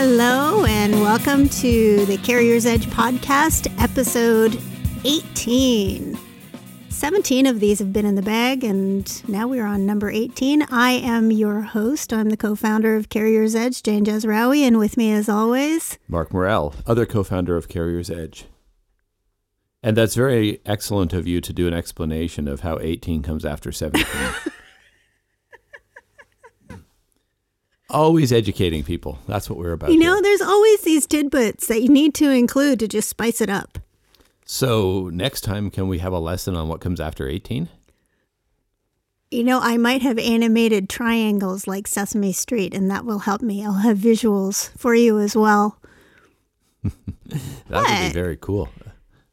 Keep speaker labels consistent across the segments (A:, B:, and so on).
A: Hello, and welcome to the Carrier's Edge podcast, episode 18. 17 of these have been in the bag, and now we're on number 18. I am your host. I'm the co founder of Carrier's Edge, Jane Jazrawy, and with me, as always,
B: Mark Murrell, other co founder of Carrier's Edge. And that's very excellent of you to do an explanation of how 18 comes after 17. Always educating people. That's what we're about.
A: you know,
B: here.
A: there's always these tidbits that you need to include to just spice it up.
B: So, next time, can we have a lesson on what comes after 18?
A: You know, I might have animated triangles like Sesame Street, and that will help me. I'll have visuals for you as well.
B: That would be very cool.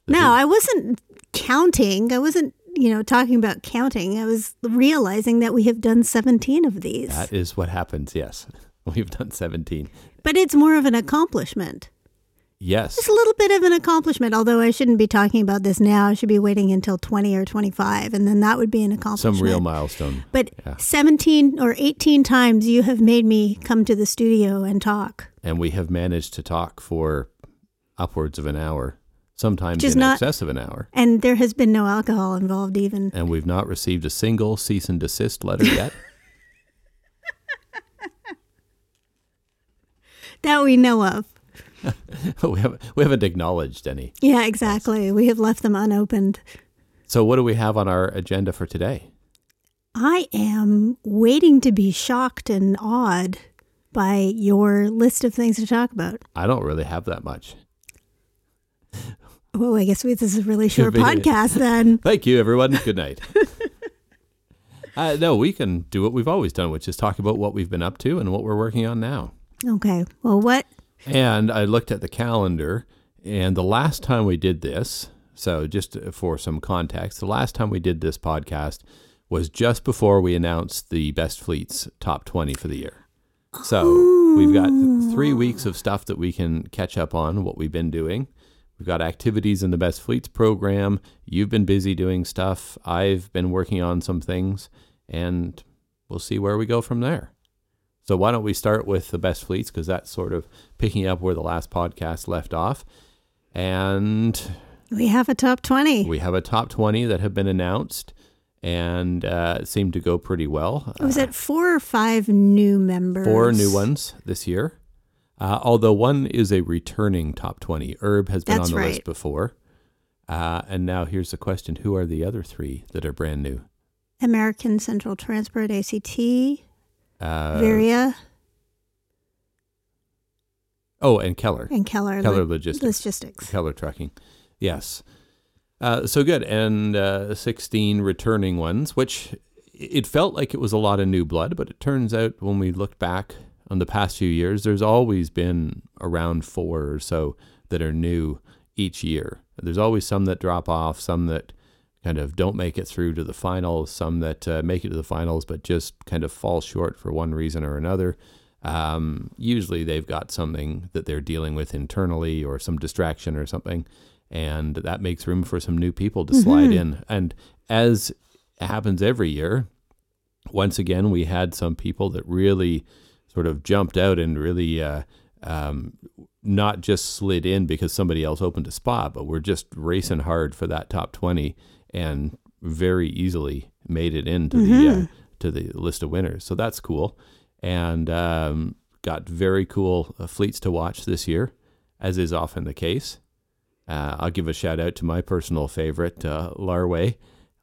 A: No, I wasn't counting. I wasn't, you know, talking about counting. I was realizing that we have done 17 of these.
B: That is what happens, yes. We've done 17.
A: but it's more of an accomplishment.
B: Yes.
A: It's a little bit of an accomplishment, although I shouldn't be talking about this now. I should be waiting until 20 or 25, and then that would be an accomplishment.
B: Some real milestone.
A: But
B: Yeah.
A: 17 or 18 times you have made me come to the studio and talk.
B: And we have managed to talk for upwards of an hour, sometimes
A: Which
B: in
A: not-
B: excess of an hour.
A: And there has been no alcohol involved, even.
B: and we've not received a single cease and desist letter yet.
A: That we know of.
B: we haven't we haven't acknowledged any.
A: Yeah, exactly. We have left them unopened.
B: So what do we have on our agenda for today?
A: I am waiting to be shocked and awed by your list of things to talk about.
B: I don't really have that much.
A: Oh, I guess we, this is a really short podcast then.
B: Thank you, everyone. Good night. uh, no, we can do what we've always done, which is talk about what we've been up to and what we're working on now.
A: Okay. Well, what?
B: And I looked at the calendar, and the last time we did this, so just for some context, the last time we did this podcast was just before we announced the Best Fleets top 20 for the year. So we've got three weeks of stuff that we can catch up on, what we've been doing. We've got activities in the Best Fleets program. You've been busy doing stuff. I've been working on some things, and we'll see where we go from there. So why don't we start with the best fleets because that's sort of picking up where the last podcast left off. And
A: We have a top 20.
B: we have a top 20 that have been announced and uh, it seemed to go pretty well.
A: Was it four or five new members?
B: Four new ones this year. Uh, although one is a returning top 20. Herb has been
A: That's
B: on the
A: right.
B: list before. Uh, and now here's the question Who are the other three that are brand new?
A: American Central Transport, ACT,
B: Uh,
A: Veriha,
B: oh, and Keller.
A: and Keller,
B: Keller
A: Lo-
B: Logistics.
A: Logistics.
B: Keller Trucking. Yes. Uh, so good. And uh, 16 returning ones, which it felt like it was a lot of new blood, but it turns out when we looked back on the past few years, there's always been around four or so that are new each year. There's always some that drop off, some that kind of don't make it through to the finals, some that uh, make it to the finals but just kind of fall short for one reason or another. Um, usually they've got something that they're dealing with internally or some distraction or something, and that makes room for some new people to slide in. And as happens every year, once again, we had some people that really sort of jumped out and really uh, um, not just slid in because somebody else opened a spot, but were just racing hard for that top 20 and very easily made it into the uh, to the list of winners. So that's cool, and um, got very cool uh, fleets to watch this year, as is often the case. Uh, I'll give a shout out to my personal favorite, uh, Larway,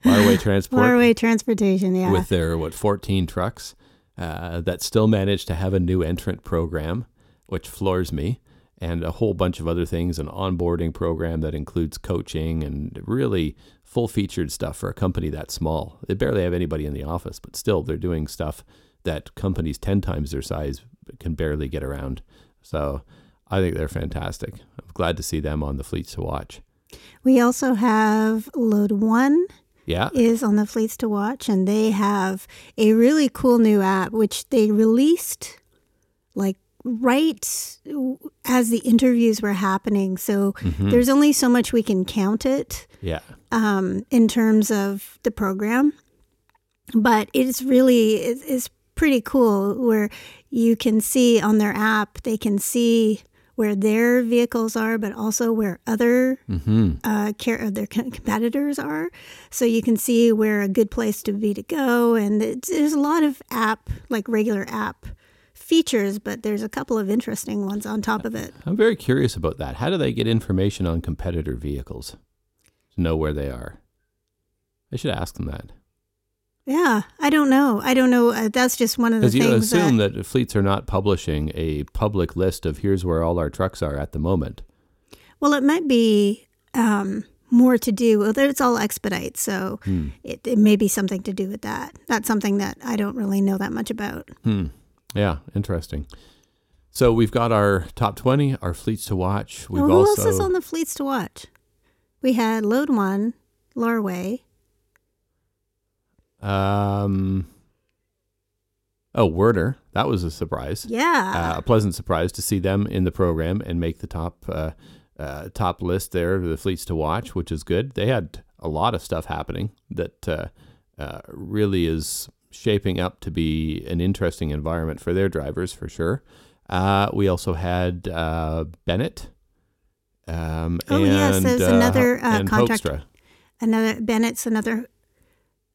B: Larway Transport
A: Larway Transportation, yeah.
B: with their what 14 trucks uh, that still managed to have a new entrant program, which floors me, and a whole bunch of other things, an onboarding program that includes coaching and really full featured stuff for a company that small. They barely have anybody in the office, but still they're doing stuff that companies 10 times their size can barely get around. So I think they're fantastic. I'm glad to see them on the fleets to watch.
A: we also have Load One
B: Yeah.
A: is on the Fleets to Watch, and they have a really cool new app which they released like right as the interviews were happening. So
B: Mm-hmm.
A: there's only so much we can count it
B: Yeah.
A: um, in terms of the program, but it's really it's, it's pretty cool where you can see on their app, they can see where their vehicles are, but also where other
B: Mm-hmm.
A: uh, care, their competitors are. So you can see where a good place to be to go. And it's, there's a lot of app, like regular app features, but there's a couple of interesting ones on top of it.
B: I'm very curious about that. How do they get information on competitor vehicles to know where they are? I should ask them that.
A: Yeah, I don't know. I don't know. Uh, that's just one of the
B: Because you
A: things
B: assume
A: that,
B: that fleets are not publishing a public list of here's where all our trucks are at the moment.
A: Well, it might be um, more to do. Well, it's all expedite, so
B: Hmm.
A: it, it may be something to do with that. That's something that I don't really know that much about.
B: Hmm. Yeah, interesting. So we've got our top 20, our fleets to watch. We've
A: Oh, who
B: also
A: else is on the fleets to watch? We had Load One, Larway.
B: Um Oh, Werder. That was a surprise.
A: Yeah.
B: Uh, a pleasant surprise to see them in the program and make the top uh, uh, top list there, the fleets to watch, which is good. They had a lot of stuff happening that uh, uh, really is shaping up to be an interesting environment for their drivers for sure. Uh, we also had uh, Bennett. Um,
A: Oh, yes,
B: and,
A: there's another, contract-
B: Hoekstra.
A: another Bennett's another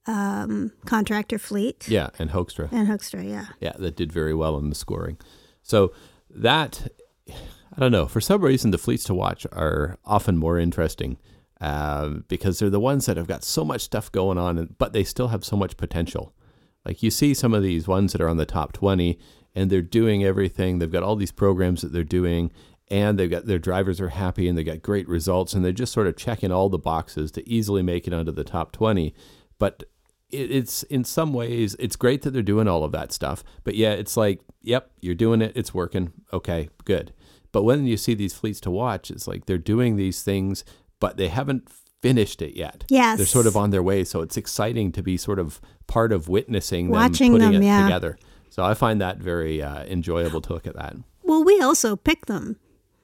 A: um, contractor fleet.
B: Yeah, and Hoekstra.
A: And Hoekstra, yeah.
B: Yeah, that did very well in the scoring. So that I don't know. For some reason, the fleets to watch are often more interesting uh, because they're the ones that have got so much stuff going on, but they still have so much potential. Like you see some of these ones that are on the top twenty, and they're doing everything. They've got all these programs that they're doing, and they've got their drivers are happy, and they got great results, and they're just sort of checking all the boxes to easily make it onto the top twenty. But it, it's in some ways it's great that they're doing all of that stuff but yeah it's like yep you're doing it it's working okay good but when you see these fleets to watch it's like they're doing these things but they haven't finished it yet
A: Yes.
B: they're sort of on their way so it's exciting to be sort of part of witnessing them
A: Watching
B: putting
A: them,
B: it
A: yeah.
B: together so i find that very uh, enjoyable to look at that
A: Well, we also pick them.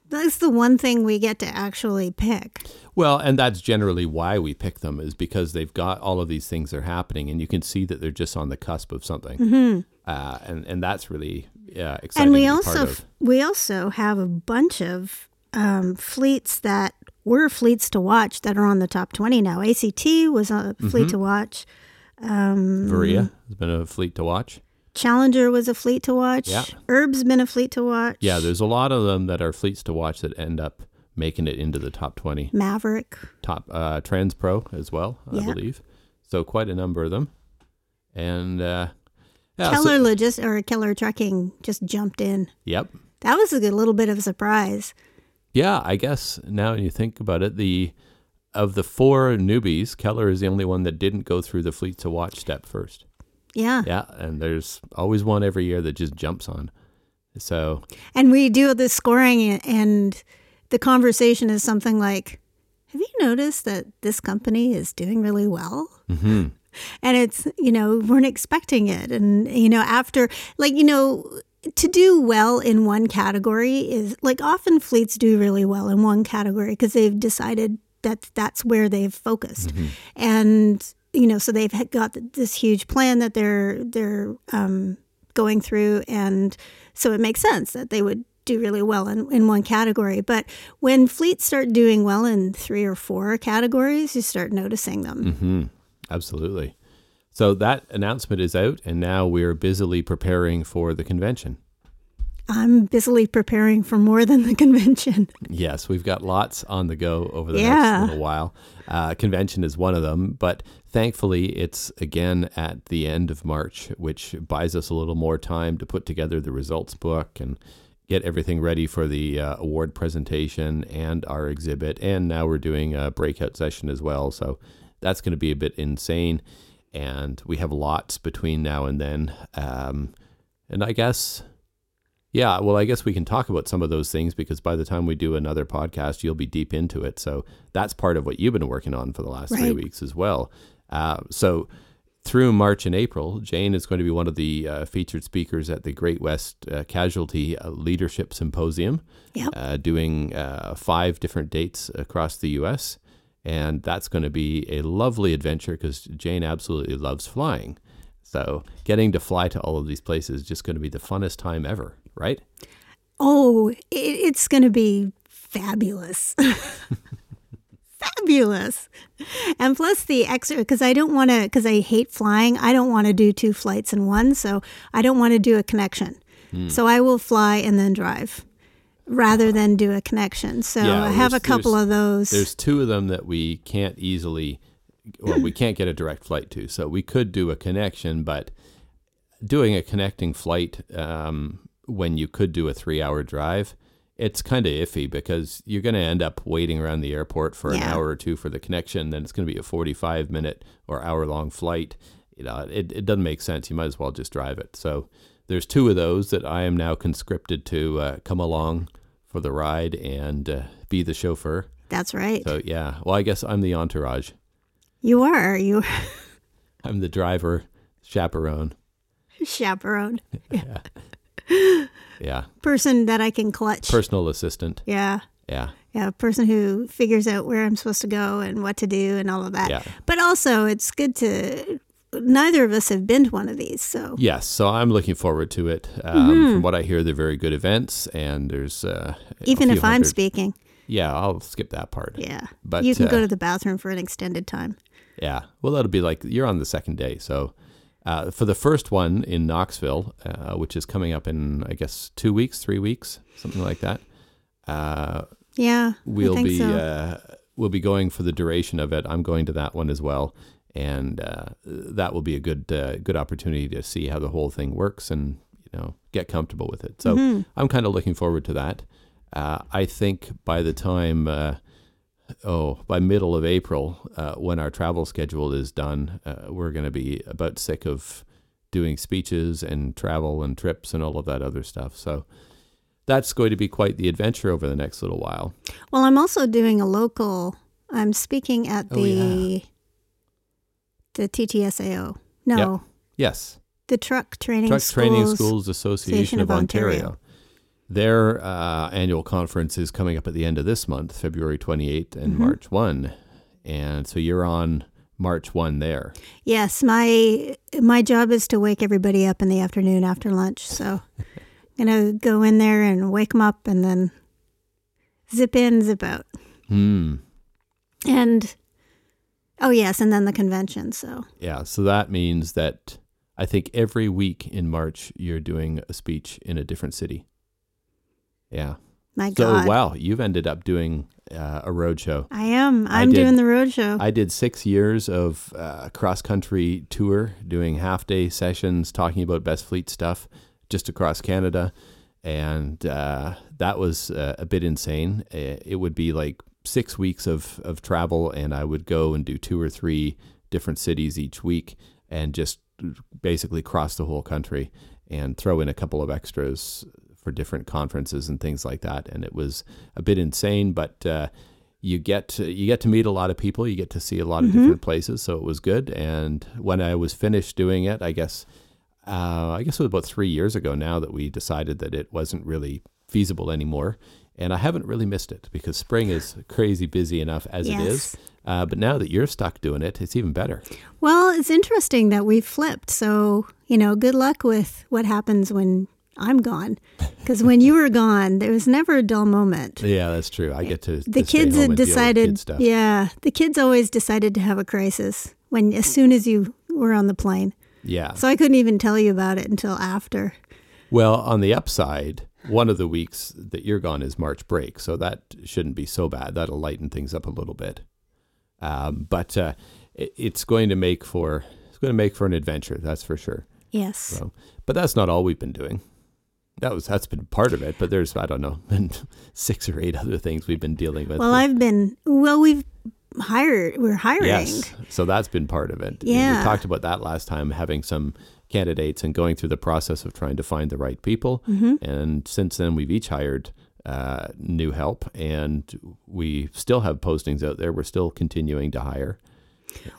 A: That's the one thing we get to actually pick.
B: Well, and that's generally why we pick them is because they've got all of these things that are happening, and you can see that they're just on the cusp of something, uh, and and that's really uh, exciting.
A: Mm-hmm. and we also we also have a bunch of um, fleets that were fleets to watch that are on the top 20 now. ACT was a
B: Mm-hmm.
A: fleet to watch.
B: Veriha has been a fleet to watch.
A: Challenger was a fleet to watch.
B: Yeah.
A: Herb's been a fleet to watch.
B: Yeah, there's a lot of them that are fleets to watch that end up making it into the top twenty.
A: Maverick.
B: Top uh, Trans Pro as well, I
A: Yeah.
B: believe. So quite a number of them, and uh, yeah, so-
A: Keller Logis or Keller Trucking just jumped in.
B: yep,
A: That was a good little bit of a surprise.
B: Yeah, I guess now you think about it, the of the four newbies, Keller is the only one that didn't go through the fleet to watch step first.
A: Yeah.
B: Yeah, and there's always one every year that just jumps on. So
A: And we do the scoring, and the conversation is something like, Have you noticed that this company is doing really well?
B: mhm.
A: And it's, you know, weren't expecting it. And, you know, after, like, you know, to do well in one category is like often fleets do really well in one category because they've decided that that's where they've focused. And, you know, so they've got this huge plan that they're, they're, um, going through. And so it makes sense that they would do really well in, in one category. But when fleets start doing well in three or four categories, you start noticing them.
B: hmm Absolutely. So that announcement is out, and now we're busily preparing for the convention.
A: I'm busily preparing for more than the convention.
B: Yes, we've got lots on the go over the
A: Yeah.
B: next little while. Uh, convention is one of them, but thankfully it's again at the end of March, which buys us a little more time to put together the results book and get everything ready for the uh, award presentation and our exhibit. And now we're doing a breakout session as well, so that's going to be a bit insane. And we have lots between now and then. Um, and I guess yeah, well, I guess we can talk about some of those things because by the time we do another podcast, you'll be deep into it. So that's part of what you've been working on for the last three weeks as well. Uh, so through March and April, Jane is going to be one of the uh, featured speakers at the Great West uh, Casualty uh, Leadership Symposium,
A: Yep.
B: uh, doing uh, five different dates across the U.S. And that's going to be a lovely adventure because Jane absolutely loves flying. So getting to fly to all of these places is just going to be the funnest time ever, right?
A: Oh, it's going to be fabulous. fabulous. And plus the extra, because I don't want to, because I hate flying, I don't want to do two flights in one. So I don't want to do a connection.
B: Hmm.
A: So I will fly and then drive rather than do a connection. So
B: Yeah,
A: I have a couple of those.
B: There's two of them that we can't easily, well, we can't get a direct flight to. So we could do a connection, but doing a connecting flight um, when you could do a three hour drive, it's kind of iffy because you're going to end up waiting around the airport for an hour or two for the connection. Then it's going to be a 45 minute or hour long flight. You know, it, it doesn't make sense. You might as well just drive it. So there's two of those that I am now conscripted to uh, come along for the ride and uh, be the chauffeur.
A: That's right.
B: So yeah, well, I guess I'm the entourage.
A: you are. You
B: I'm the driver, chaperone.
A: chaperone.
B: Yeah, Yeah
A: person that I can clutch.
B: personal assistant.
A: yeah.
B: Yeah,
A: Yeah, a person who figures out where I'm supposed to go and what to do and all of that.
B: Yeah.
A: But also, it's good to. Neither of us have been to one of these, so
B: yes. So I'm looking forward to it. Um,
A: Mm-hmm.
B: From what I hear, they're very good events, and there's uh,
A: even if I'm speaking,
B: Yeah, I'll skip that part.
A: yeah,
B: But,
A: you can go
B: uh,
A: to the bathroom for an extended time.
B: Yeah. Well, that'll be like you're on the second day. So uh, for the first one in Knoxville, uh, which is coming up in I guess two weeks, three weeks, something like that. Uh,
A: Yeah,
B: we'll be
A: so.
B: uh, we'll be going for the duration of it. I'm going to that one as well, and uh, that will be a good uh, good opportunity to see how the whole thing works and you know get comfortable with it. So
A: Mm-hmm.
B: I'm kind of looking forward to that. Uh, I think by the time uh, oh by middle of April, uh, when our travel schedule is done, uh, we're going to be about sick of doing speeches and travel and trips and all of that other stuff. So. That's going to be quite the adventure over the next little while.
A: Well, I'm also doing a local. I'm speaking at
B: Oh,
A: the
B: yeah.
A: the TTSAO. No,
B: Yep. Yes,
A: the Truck Training
B: Truck
A: Schools.
B: Training Schools Association
A: Association
B: of
A: of
B: Ontario.
A: Ontario.
B: Their uh, annual conference is coming up at the end of this month, February 28th and
A: Mhm.
B: March 1. And so you're on March 1 there.
A: Yes, my my job is to wake everybody up in the afternoon after lunch. So I'm gonna go in there and wake them up, and then zip in, zip out,
B: Hmm.
A: and oh yes, and then the convention. So
B: Yeah. So that means that I think every week in March you're doing a speech in a different city. Yeah.
A: my God.
B: So wow, you've ended up doing uh, a road show.
A: I am.
B: I
A: I'm
B: did-
A: doing the road show.
B: I did six years of uh, cross country tour, doing half day sessions, talking about best fleet stuff just across Canada, and uh, that was uh, a bit insane. It would be like six weeks of of travel, and I would go and do two or three different cities each week, and just basically cross the whole country and throw in a couple of extras for different conferences and things like that. And it was a bit insane, but uh, you get to, you get to meet a lot of people, you get to see a lot of different places, so it was good. And when I was finished doing it, I guess uh, I guess it was about three years ago now that we decided that it wasn't really feasible anymore. And I haven't really missed it because spring is crazy busy enough as it is. Uh, but now that you're stuck doing it, it's even better.
A: well, it's interesting that we've flipped. So you know, good luck with what happens when I'm gone, because when you were gone, there was never a dull moment.
B: Yeah, that's true. I get to
A: the kids had decided
B: kid stuff.
A: yeah the kids always decided to have a crisis when as soon as you were on the plane
B: Yeah.
A: so i couldn't even tell you about it until after
B: Well, on the upside, one of the weeks that you're gone is March break, so that shouldn't be so bad. That'll lighten things up a little bit. Um, but uh, it, it's going to make for it's going to make for an adventure, that's for sure.
A: yes
B: So, but that's not all we've been doing. That was that's been part of it, but there's I don't know, six or eight other things we've been dealing with.
A: well i've been well we've hired we're hiring
B: Yes. So that's been part of it.
A: Yeah.
B: We talked about that last time, having some candidates and going through the process of trying to find the right people.
A: Mm-hmm.
B: And since then, we've each hired uh, new help, and we still have postings out there. We're still continuing to hire.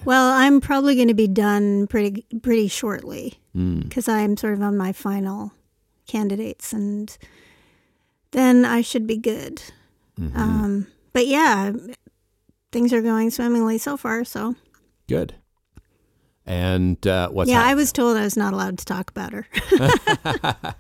A: well i'm probably going to be done pretty pretty shortly
B: Mm.
A: because i'm sort of on my final candidates and then i should be good
B: Mhm.
A: um, but yeah things are going swimmingly so far so
B: Good. And uh, what's
A: yeah, I was told I was not allowed to talk about her.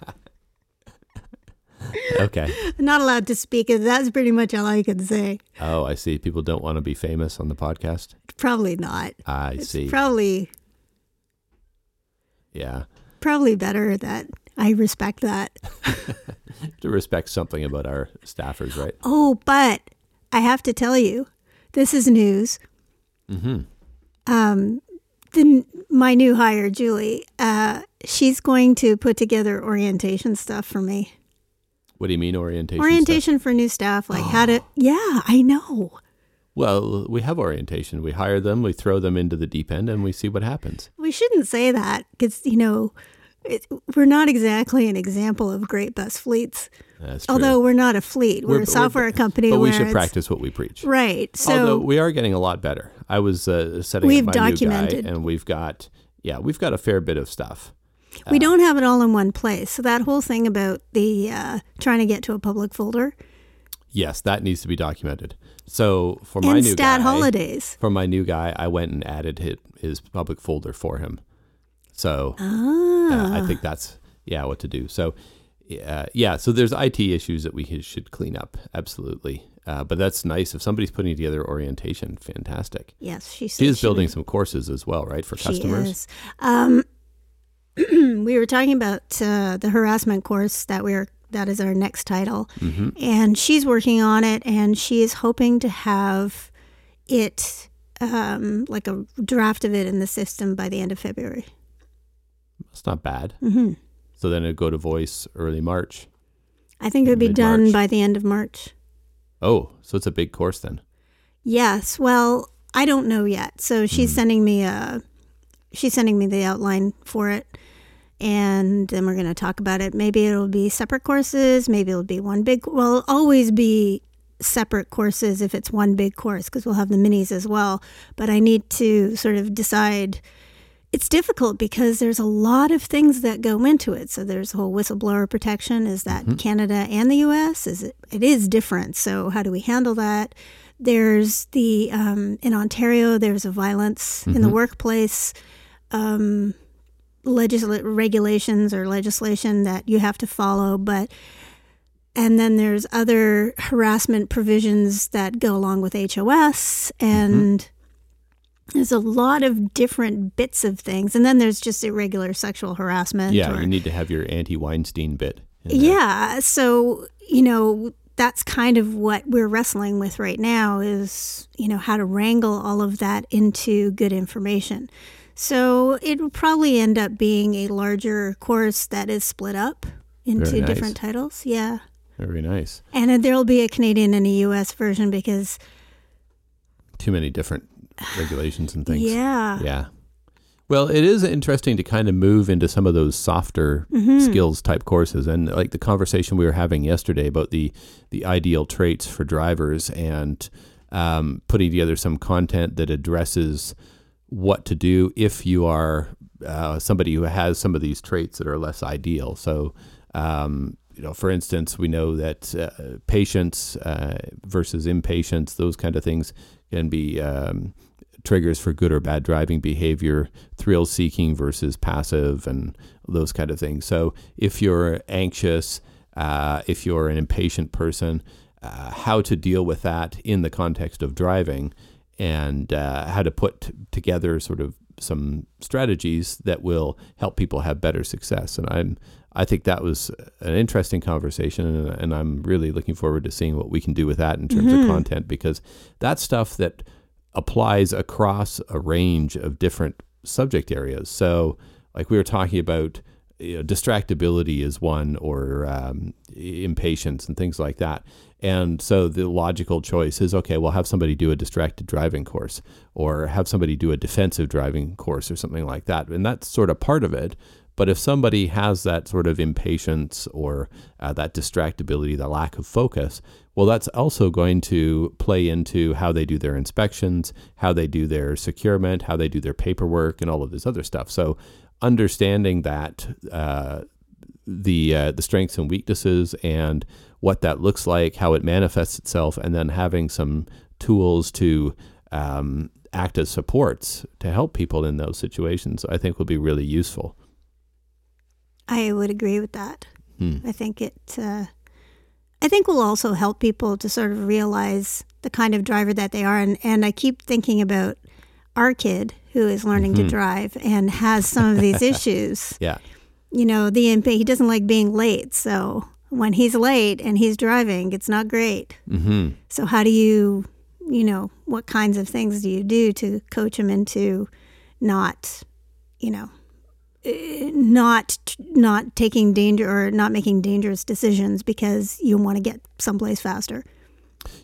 B: okay.
A: not allowed to speak. That's pretty much all I can say.
B: Oh, I see. People don't want to be famous on the podcast.
A: Probably not.
B: I
A: It's
B: see.
A: probably
B: yeah.
A: probably better that I respect that.
B: To respect something about our staffers, right?
A: Oh, but I have to tell you, this is news.
B: Mm-hmm.
A: Um, the my new hire, Julie, uh, she's going to put together orientation stuff for me.
B: What do you mean orientation? stuff?
A: orientation for new staff, like how to. Yeah, I know.
B: Well, we have orientation. We hire them, we throw them into the deep end, and we see what happens.
A: We shouldn't say that because you know. It, we're not exactly an example of great bus fleets, although we're not a fleet. We're,
B: We're-
A: a software
B: we're-
A: company.
B: but we should practice what we preach.
A: Right. So
B: Although we are getting a lot better. I was uh, setting
A: We've
B: up my
A: documented.
B: new guy, and we've got yeah, we've got a fair bit of stuff.
A: we don't have it all in one place. So that whole thing about the uh, trying to get to a public folder
B: Yes, that needs to be documented. So for my new
A: stat
B: guy,
A: holidays.
B: for my new guy, I went and added his, his public folder for him. So
A: Ah.
B: uh, I think that's yeah what to do. So uh, yeah, so there's IT issues that we should clean up. Absolutely. Uh, but that's nice if somebody's putting together orientation. Fantastic.
A: Yes, she
B: is
A: she
B: building
A: would-
B: some courses as well, right, for
A: She
B: customers.
A: is. Um, we were talking about uh, the harassment course that we're that is our next title,
B: hmm
A: and she's working on it, and she is hoping to have it um, like a draft of it in the system by the end of February.
B: It's not bad.
A: hmm
B: So then it'd go to voice early March.
A: I think it would be done
B: Mid-March.
A: by the end of March.
B: Oh, so it's a big course then.
A: Yes. Well, I don't know yet. So she's
B: Mhm.
A: sending me a she's sending me the outline for it. And then we're going to talk about it. Maybe it'll be separate courses, maybe it'll be one big well, always be separate courses if it's one big course because we'll have the minis as well, but I need to sort of decide it's difficult because there's a lot of things that go into it. So there's the whole whistleblower protection. Is that
B: Mhm.
A: Canada and the U.S. Is it? It is different. So how do we handle that? There's the um, in Ontario. There's a violence in the
B: Mhm.
A: workplace. Um, regulations or legislation that you have to follow, but and then there's other harassment provisions that go along with HOS and there's a lot of different bits of things. And then there's just irregular sexual harassment.
B: Yeah,
A: or-
B: you need to have your anti-Weinstein bit.
A: yeah. So, you know, that's kind of what we're wrestling with right now is, you know, how to wrangle all of that into good information. So it will probably end up being a larger course that is split up into
B: nice.
A: different titles. Yeah.
B: Very nice.
A: And then there'll be a Canadian and a US version because,
B: Too many different regulations and things.
A: yeah.
B: Yeah. Well, it is interesting to kind of move into some of those softer
A: Mhm.
B: skills type courses, and like the conversation we were having yesterday about the the ideal traits for drivers, and um, putting together some content that addresses what to do if you are uh, somebody who has some of these traits that are less ideal. So, um, you know, for instance, we know that uh, patience uh, versus impatience, those kind of things, can be um, triggers for good or bad driving behavior, thrill seeking versus passive, and those kind of things. So, if you're anxious, uh, if you're an impatient person, uh, how to deal with that in the context of driving, and uh, how to put t- together sort of some strategies that will help people have better success. And I'm I think that was an interesting conversation, and, and I'm really looking forward to seeing what we can do with that in terms
A: Mhm.
B: of content because that's stuff that applies across a range of different subject areas. So, like we were talking about, you know, distractibility is one, or um, impatience and things like that. And so the logical choice is okay, well, have somebody do a distracted driving course or have somebody do a defensive driving course or something like that. And that's sort of part of it. But if somebody has that sort of impatience or uh, that distractibility, the lack of focus, well, that's also going to play into how they do their inspections, how they do their securement, how they do their paperwork, and all of this other stuff. So, understanding that uh, the uh, the strengths and weaknesses and what that looks like, how it manifests itself, and then having some tools to um, act as supports to help people in those situations, I think will be really useful.
A: I would agree with that.
B: Hmm.
A: I think it. Uh, I think will also help people to sort of realize the kind of driver that they are, and and I keep thinking about our kid who is learning
B: Mm-hmm.
A: to drive and has some of these issues.
B: Yeah.
A: You know, the he doesn't like being late, so when he's late and he's driving, it's not great.
B: hmm
A: So how do you, you know, what kinds of things do you do to coach him into not, you know, not not taking danger or not making dangerous decisions because you want to get someplace faster.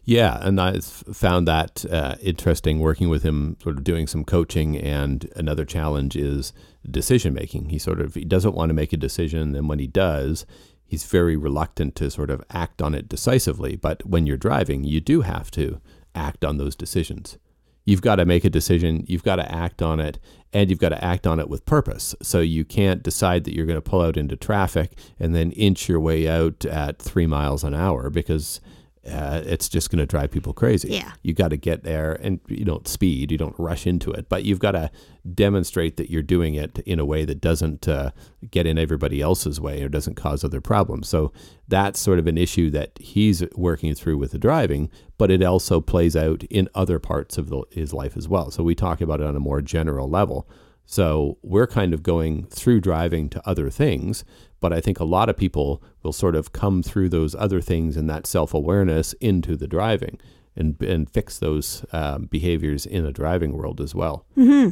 B: Yeah, and I found that uh, interesting working with him, sort of doing some coaching. And another challenge is decision making. He sort of he doesn't want to make a decision, and when he does, he's very reluctant to sort of act on it decisively. But when you're driving, you do have to act on those decisions. You've got to make a decision. You've got to act on it, and you've got to act on it with purpose. So you can't decide that you're going to pull out into traffic and then inch your way out at three miles an hour because uh, it's just going to drive people crazy.
A: Yeah.
B: You got to get there and you don't speed, you don't rush into it, but you've got to demonstrate that you're doing it in a way that doesn't uh, get in everybody else's way or doesn't cause other problems. So that's sort of an issue that he's working through with the driving, but it also plays out in other parts of the, his life as well. So we talk about it on a more general level. So we're kind of going through driving to other things, but I think a lot of people will sort of come through those other things and that self awareness into the driving and and fix those um, behaviors in the driving world as well.
A: Mm-hmm.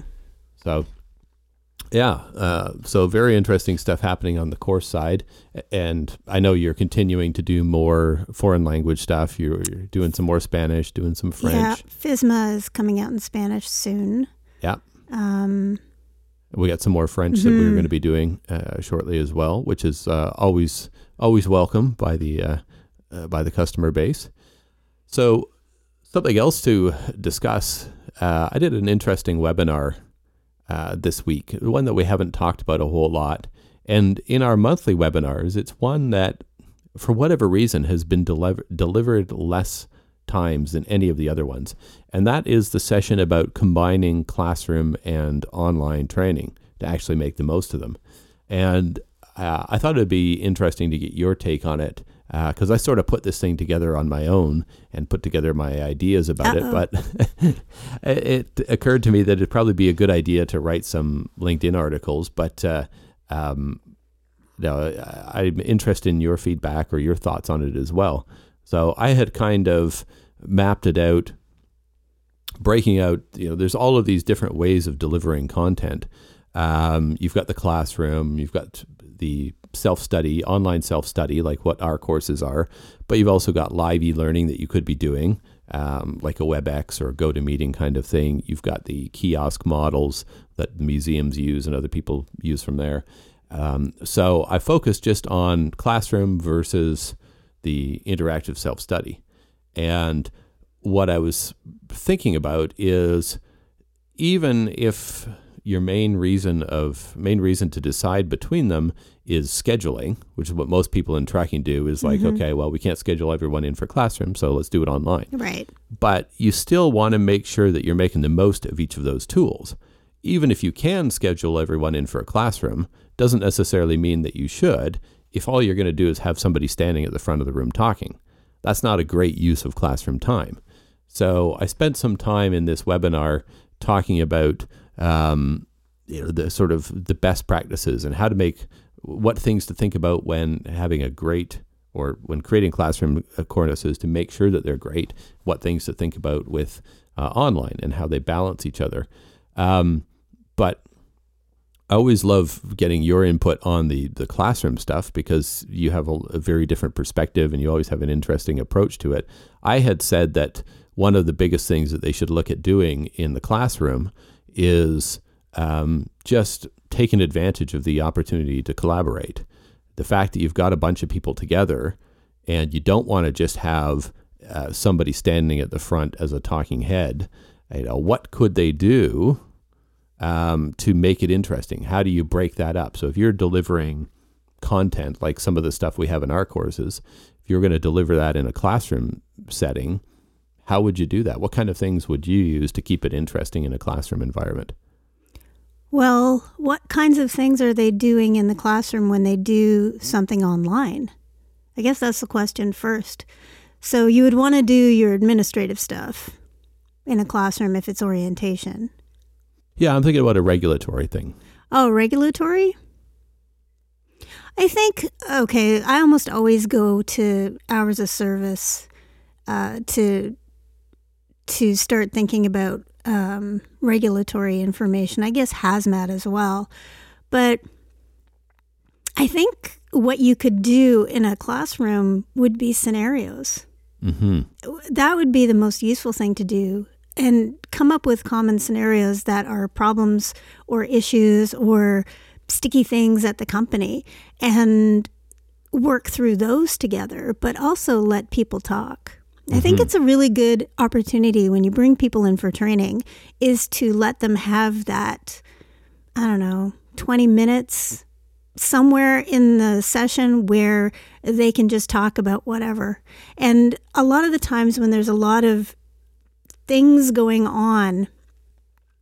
B: So. Yeah, uh, so very interesting stuff happening on the course side, and I know you're continuing to do more foreign language stuff. You're, you're doing some more Spanish, doing some French.
A: Yeah, FISMA is coming out in Spanish soon.
B: Yeah.
A: Um,
B: We got some more French that we
A: Mm-hmm.
B: going to be doing uh, shortly as well, which is uh, always always welcome by the uh, uh, by the customer base. So something else to discuss. Uh, I did an interesting webinar uh, this week, one that we haven't talked about a whole lot. And in our monthly webinars, it's one that, for whatever reason, has been deliver- delivered less times than any of the other ones. And that is the session about combining classroom and online training to actually make the most of them. And uh, I thought it'd be interesting to get your take on it because I sort of put this thing together on my own and put together my ideas about
A: Uh-oh.
B: it. But it occurred to me that it'd probably be a good idea to write some LinkedIn articles. But uh, um, no, I'm interested in your feedback or your thoughts on it as well. So I had kind of mapped it out, breaking out, you know, there's all of these different ways of delivering content. Um, you've got the classroom, you've got the self study, online self study, like what our courses are, but you've also got live e learning that you could be doing, um, like a WebEx or a GoToMeeting kind of thing. You've got the kiosk models that museums use and other people use from there. Um, so I focused just on classroom versus the interactive self study. And what I was thinking about is even if your main reason of main reason to decide between them is scheduling, which is what most people in tracking do, is like, mm-hmm. okay, well, we can't schedule everyone in for classroom, so let's do it online
A: right.
B: but you still want to make sure that you're making the most of each of those tools. Even if you can schedule everyone in for a classroom, doesn't necessarily mean that you should if all you're going to do is have somebody standing at the front of the room talking. That's not a great use of classroom time. So I spent some time in this webinar talking about um, you know the sort of the best practices and how to make what things to think about when having a great or when creating classroom courses to make sure that they're great. What things to think about with uh, online and how they balance each other. Um, but I always love getting your input on the the classroom stuff because you have a, a very different perspective and you always have an interesting approach to it. I had said that one of the biggest things that they should look at doing in the classroom is um, just taking advantage of the opportunity to collaborate. The fact that you've got a bunch of people together and you don't want to just have uh, somebody standing at the front as a talking head. You know, what could they do um, to make it interesting? How do you break that up? So if you're delivering content like some of the stuff we have in our courses, if you're going to deliver that in a classroom setting, how would you do that? What kind of things would you use to keep it interesting in a classroom environment?
A: Well, what kinds of things are they doing in the classroom when they do something online? I guess that's the question first. So you would want to do your administrative stuff in a classroom if it's orientation.
B: Yeah, I'm thinking about a regulatory thing.
A: Oh, regulatory? I think, okay, I almost always go to hours of service uh, to to start thinking about um, regulatory information. I guess hazmat as well. But I think what you could do in a classroom would be scenarios.
B: Mm-hmm.
A: That would be the most useful thing to do. And come up with common scenarios that are problems or issues or sticky things at the company and work through those together, but also let people talk. I think mm-hmm. it's a really good opportunity when you bring people in for training is to let them have that, I don't know, 20 minutes somewhere in the session where they can just talk about whatever. And a lot of the times when there's a lot of things going on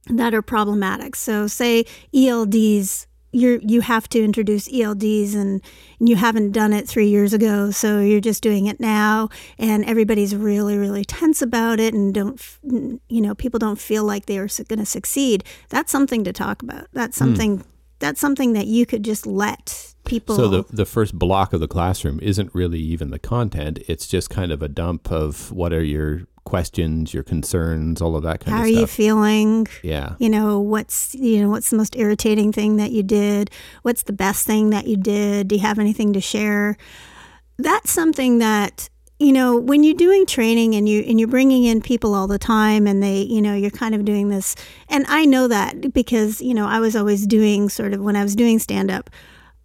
A: that are problematic. So say ELDs you you have to introduce ELDs and, and, you haven't done it three years ago, so you're just doing it now, and everybody's really really tense about it, and don't you know people don't feel like they are going to succeed. That's something to talk about. That's hmm. something. That's something that you could just let people.
B: So the the first block of the classroom isn't really even the content; it's just kind of a dump of what are your questions, your concerns, all of that kind
A: How
B: of stuff.
A: How are you feeling?
B: Yeah.
A: You know, what's you know, what's the most irritating thing that you did? What's the best thing that you did? Do you have anything to share? That's something that you know when you're doing training and you and you're bringing in people all the time and they you know you're kind of doing this and I know that because you know I was always doing sort of when I was doing stand up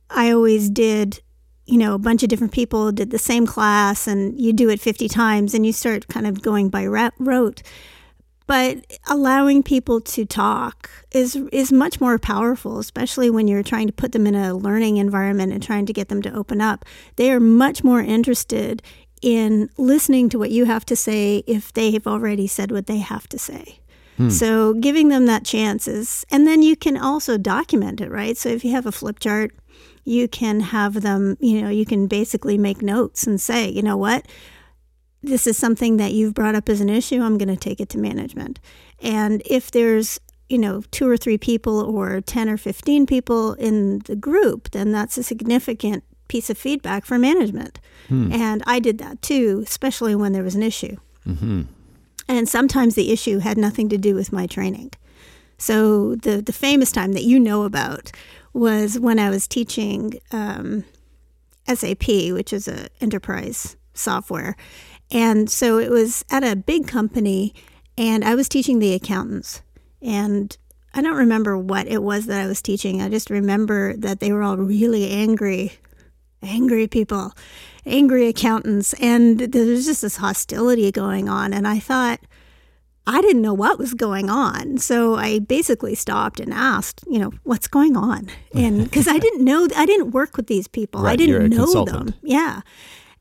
A: I always did you know, a bunch of different people did the same class and you do it 50 times and you start kind of going by rote. But allowing people to talk is is much more powerful, especially when you're trying to put them in a learning environment and trying to get them to open up. They are much more interested in listening to what you have to say if they've already said what they have to say. Hmm. So giving them that chance is, and then you can also document it, right? So if you have a flip chart you can have them, you know, you can basically make notes and say, you know what, this is something that you've brought up as an issue. I'm going to take it to management. And if there's, you know, two or three people or 10 or 15 people in the group, then that's a significant piece of feedback for management. Hmm. And I did that too, especially when there was an issue. Mm-hmm. And sometimes the issue had nothing to do with my training. So the the famous time that you know about was when I was teaching um, SAP, which is a enterprise software, and so it was at a big company, and I was teaching the accountants, and I don't remember what it was that I was teaching. I just remember that they were all really angry, angry people, angry accountants, and there was just this hostility going on, and I thought I didn't know what was going on. So I basically stopped and asked, you know, what's going on? And because I didn't know, I didn't work with these people,
B: right,
A: I didn't know
B: consultant.
A: them. Yeah.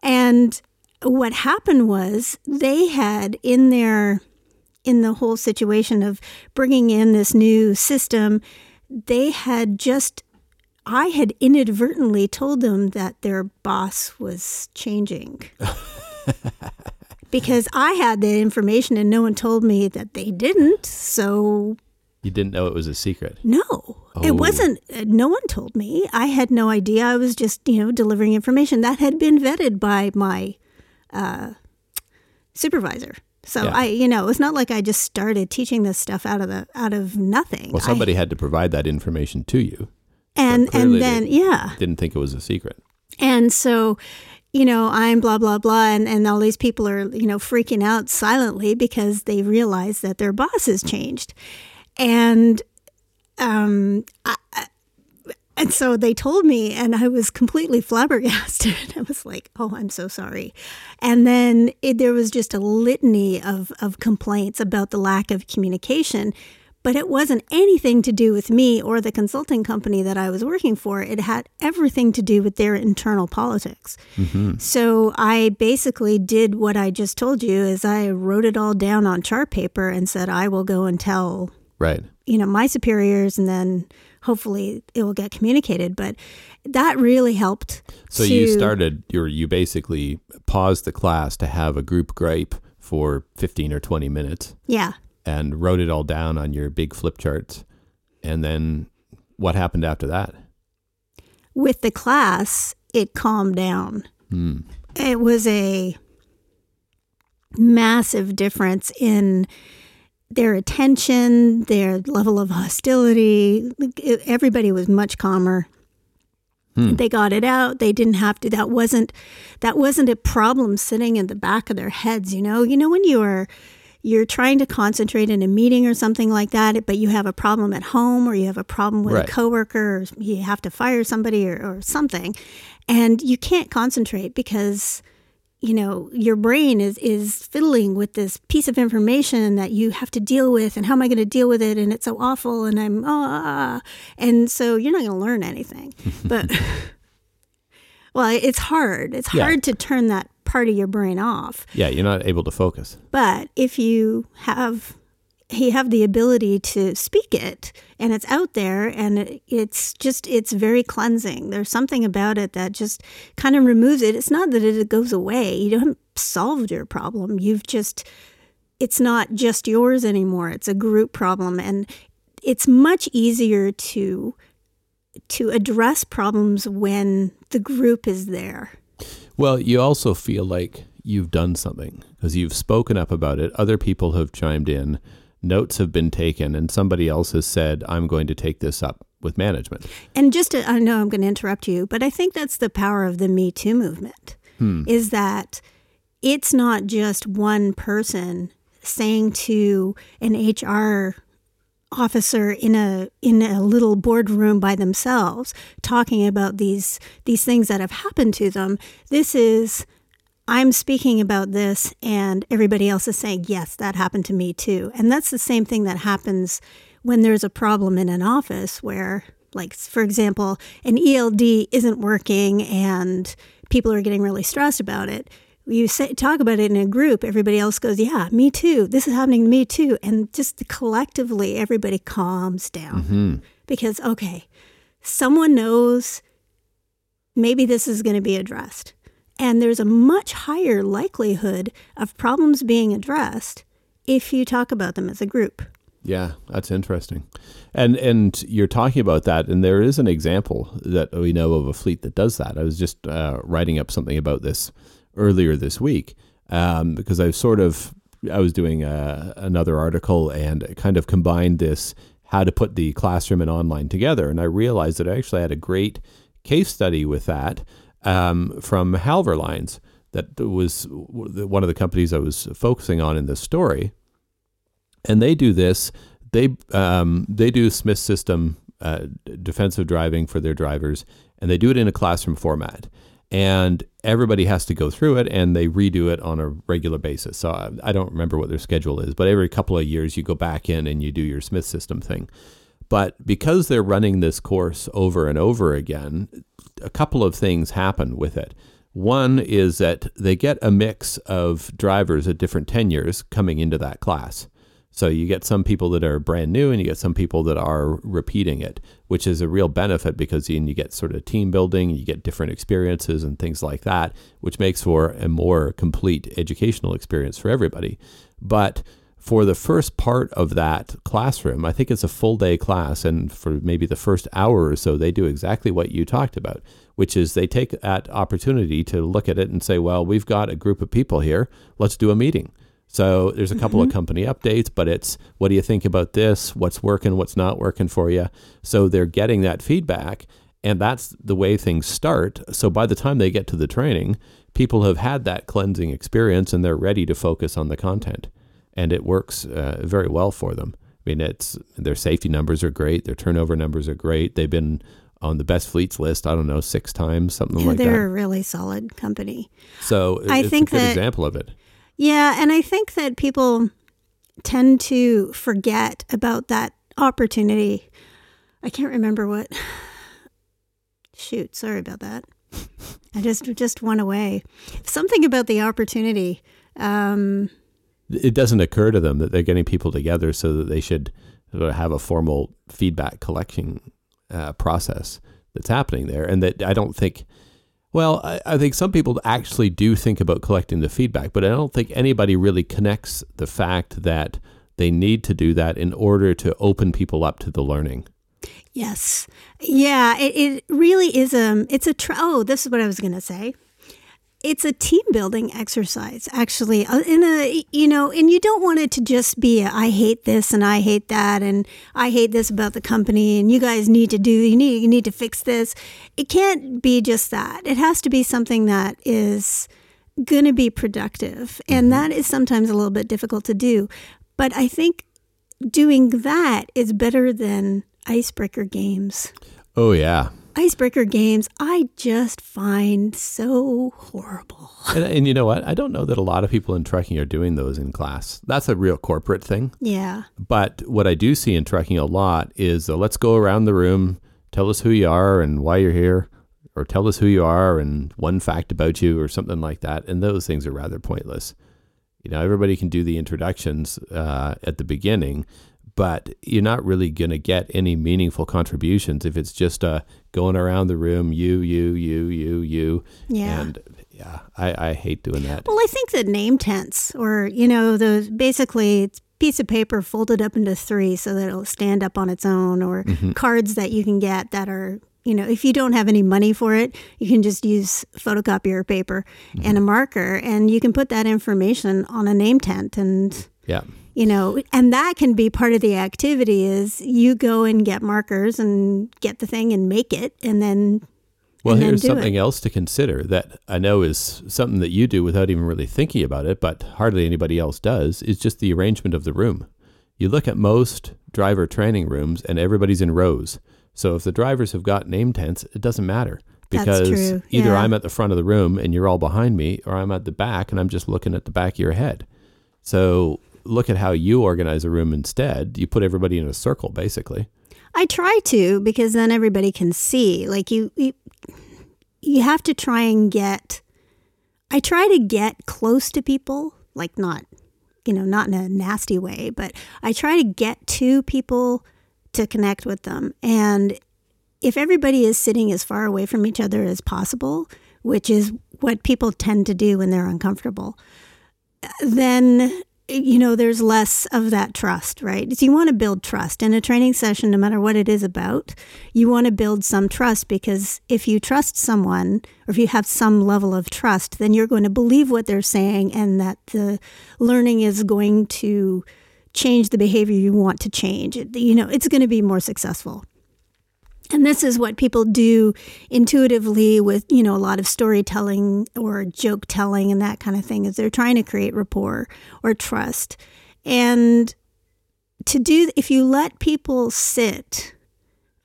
A: And what happened was they had in their, in the whole situation of bringing in this new system, they had just I had inadvertently told them that their boss was changing. because I had the information and no one told me that they didn't. So
B: you didn't know it was a secret?
A: No, oh. it wasn't. Uh, no one told me. I had no idea. I was just, you know, delivering information that had been vetted by my uh, supervisor. So yeah. I, you know, it's not like I just started teaching this stuff out of the out of nothing.
B: Well, somebody I, had to provide that information to you,
A: and and then yeah,
B: didn't think it was a secret.
A: And so, you know, I'm blah, blah, blah. And, and all these people are, you know, freaking out silently because they realize that their boss has changed. And, um, I, and so they told me, and I was completely flabbergasted. I was like, oh, I'm so sorry. And then it, there was just a litany of, of complaints about the lack of communication. But it wasn't anything to do with me or the consulting company that I was working for. It had everything to do with their internal politics. Mm-hmm. So I basically did what I just told you is I wrote it all down on chart paper and said I will go and tell
B: right
A: you know my superiors and then hopefully it will get communicated but that really helped
B: so to, you started you you basically paused the class to have a group gripe for 15 or 20 minutes
A: yeah
B: and wrote it all down on your big flip charts. And then what happened after that?
A: With the class, it calmed down. Hmm. It was a massive difference in their attention, their level of hostility. Everybody was much calmer. Hmm. They got it out. They didn't have to. That wasn't that wasn't a problem sitting in the back of their heads. You know. You know when you are you're trying to concentrate in a meeting or something like that, but you have a problem at home or you have a problem with right. a coworker or you have to fire somebody or, or something, and you can't concentrate because you know your brain is is fiddling with this piece of information that you have to deal with and how am i going to deal with it and it's so awful and i'm ah and so you're not going to learn anything but well it's hard it's yeah. hard to turn that part of your brain off.
B: Yeah, you're not able to focus.
A: But if you have you have the ability to speak it and it's out there and it, it's just it's very cleansing. There's something about it that just kind of removes it. It's not that it goes away. You haven't solved your problem. You've just it's not just yours anymore. It's a group problem and it's much easier to to address problems when the group is there
B: well, you also feel like you've done something because you've spoken up about it. Other people have chimed in, notes have been taken, and somebody else has said, I'm going to take this up with management.
A: And just to, I know I'm going to interrupt you, but I think that's the power of the Me Too movement hmm. is that it's not just one person saying to an HR officer in a in a little boardroom by themselves talking about these these things that have happened to them. This is i'm speaking about this and everybody else is saying yes that happened to me too. And that's the same thing that happens when there's a problem in an office where like for example an ELD isn't working and people are getting really stressed about it you say, talk about it in a group, everybody else goes, Yeah, me too. This is happening to me too. And just collectively, everybody calms down mm-hmm. because, okay, someone knows maybe this is going to be addressed. And there's a much higher likelihood of problems being addressed if you talk about them as a group.
B: Yeah, that's interesting. And and you're talking about that, and there is an example that we know of a fleet that does that. I was just uh, writing up something about this earlier this week um, because I sort of I was doing a, uh, another article and kind of combined this how to put the classroom and online together, and I realized that I actually had a great case study with that um, from Halvor Lines that was one of the companies I was focusing on in this story, and they do this. They um, they do Smith system uh, defensive driving for their drivers, and they do it in a classroom format and everybody has to go through it and they redo it on a regular basis. So I, I, don't remember what their schedule is, but every couple of years you go back in and you do your Smith system thing. But because they're running this course over and over again, a couple of things happen with it. One is that they get a mix of drivers at different tenures coming into that class. So you get some people that are brand new and you get some people that are repeating it, which is a real benefit because you, you get sort of team building, you get different experiences and things like that, which makes for a more complete educational experience for everybody. But for the first part of that classroom, I think it's a full day class. And for maybe the first hour or so, they do exactly what you talked about, which is they take that opportunity to look at it and say, well, we've got a group of people here. Let's do a meeting. So there's a couple mm-hmm. of company updates, but it's what do you think about this? What's working? What's not working for you? So they're getting that feedback, and that's the way things start. So by the time they get to the training, people have had that cleansing experience and they're ready to focus on the content, and it works uh, very well for them. I mean, it's their safety numbers are great, their turnover numbers are great. They've been on the best fleets list. I don't know six times, something
A: yeah,
B: like
A: they're
B: that.
A: They're a really solid company.
B: So I think a good that, example of it.
A: Yeah, and I think that people tend to forget about that opportunity. I can't remember what. Shoot, sorry about that. I just just went away. Something about the opportunity. Um,
B: it doesn't occur to them that they're getting people together so that they should have a formal feedback collection uh, process that's happening there, and that I don't think. Well, I, I, think some people actually do think about collecting the feedback, but I don't think anybody really connects the fact that they need to do that in order to open people up to the learning.
A: Yes. Yeah, it, it really is a um, it's a tr- oh, this is what I was going to say. It's a team building exercise actually. Uh, in a you know, and you don't want it to just be a, I hate this and I hate that and I hate this about the company and you guys need to do you need you need to fix this. It can't be just that. It has to be something that is going to be productive. And mm-hmm. that is sometimes a little bit difficult to do. But I think doing that is better than icebreaker games.
B: Oh, yeah.
A: Icebreaker games, I just find so horrible.
B: And, and, you know what? I don't know that a lot of people in trekking are doing those in class. That's a real corporate thing.
A: Yeah.
B: But what I do see in trekking a lot is uh, let's go around the room, tell us who you are and why you're here, or tell us who you are and one fact about you, or something like that. And those things are rather pointless. You know, everybody can do the introductions uh, at the beginning, but you're not really going to get any meaningful contributions if it's just uh, going around the room, you, you, you, you, you.
A: Yeah.
B: And yeah, I, I hate doing that.
A: Well, I think the name tents or, you know, those basically it's piece of paper folded up into three so that it'll stand up on its own or mm-hmm. cards that you can get that are you know, if you don't have any money for it, you can just use photocopier paper mm-hmm. and a marker, and you can put that information on a name tent. And
B: yeah,
A: you know, and that can be part of the activity. Is you go and get markers and get the thing and make it, and then.
B: Well,
A: and
B: here's
A: then
B: something
A: it.
B: else to consider that I know is something that you do without even really thinking about it, but hardly anybody else does. Is just the arrangement of the room. You look at most driver training rooms, and everybody's in rows so if the drivers have got name tents, it doesn't matter because either
A: yeah.
B: I'm at the front of the room and you're all behind me, or I'm at the back and I'm just looking at the back of your head. So look at how you organize a room instead. You put everybody in a circle, basically.
A: I try to because then everybody can see. Like you, you, you have to try and get. I try to get close to people, like not, you know, not in a nasty way, but I try to get to people to connect with them. And if everybody is sitting as far away from each other as possible, which is what people tend to do when they're uncomfortable, then you know there's less of that trust right so you want to build trust in a training session no matter what it is about you want to build some trust because if you trust someone or if you have some level of trust then you're going to believe what they're saying and that the learning is going to change the behavior you want to change. You know, it's going to be more successful. And this is what people do intuitively with, you know, a lot of storytelling or joke telling and that kind of thing is they're trying to create rapport or trust. And to do if you let people sit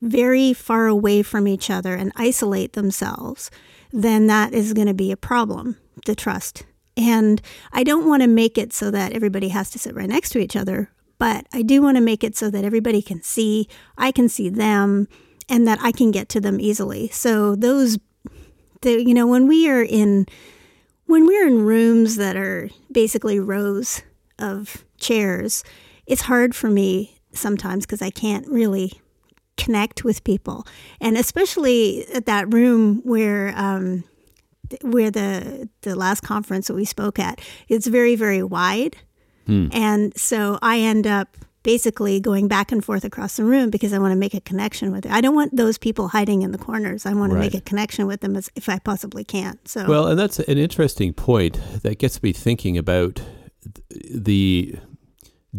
A: very far away from each other and isolate themselves, then that is going to be a problem, the trust and I don't want to make it so that everybody has to sit right next to each other, but I do want to make it so that everybody can see, I can see them, and that I can get to them easily. So those, the, you know, when we are in, when we're in rooms that are basically rows of chairs, it's hard for me sometimes because I can't really connect with people, and especially at that room where. Um, where the the last conference that we spoke at, it's very very wide, hmm. and so I end up basically going back and forth across the room because I want to make a connection with it. I don't want those people hiding in the corners. I want to right. make a connection with them as if I possibly can. So
B: well, and that's an interesting point that gets me thinking about the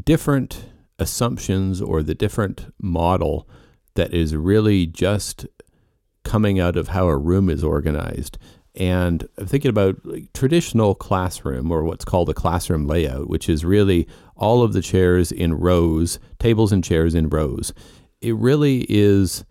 B: different assumptions or the different model that is really just coming out of how a room is organized. And I'm thinking about like, traditional classroom or what's called a classroom layout, which is really all of the chairs in rows, tables and chairs in rows. It really is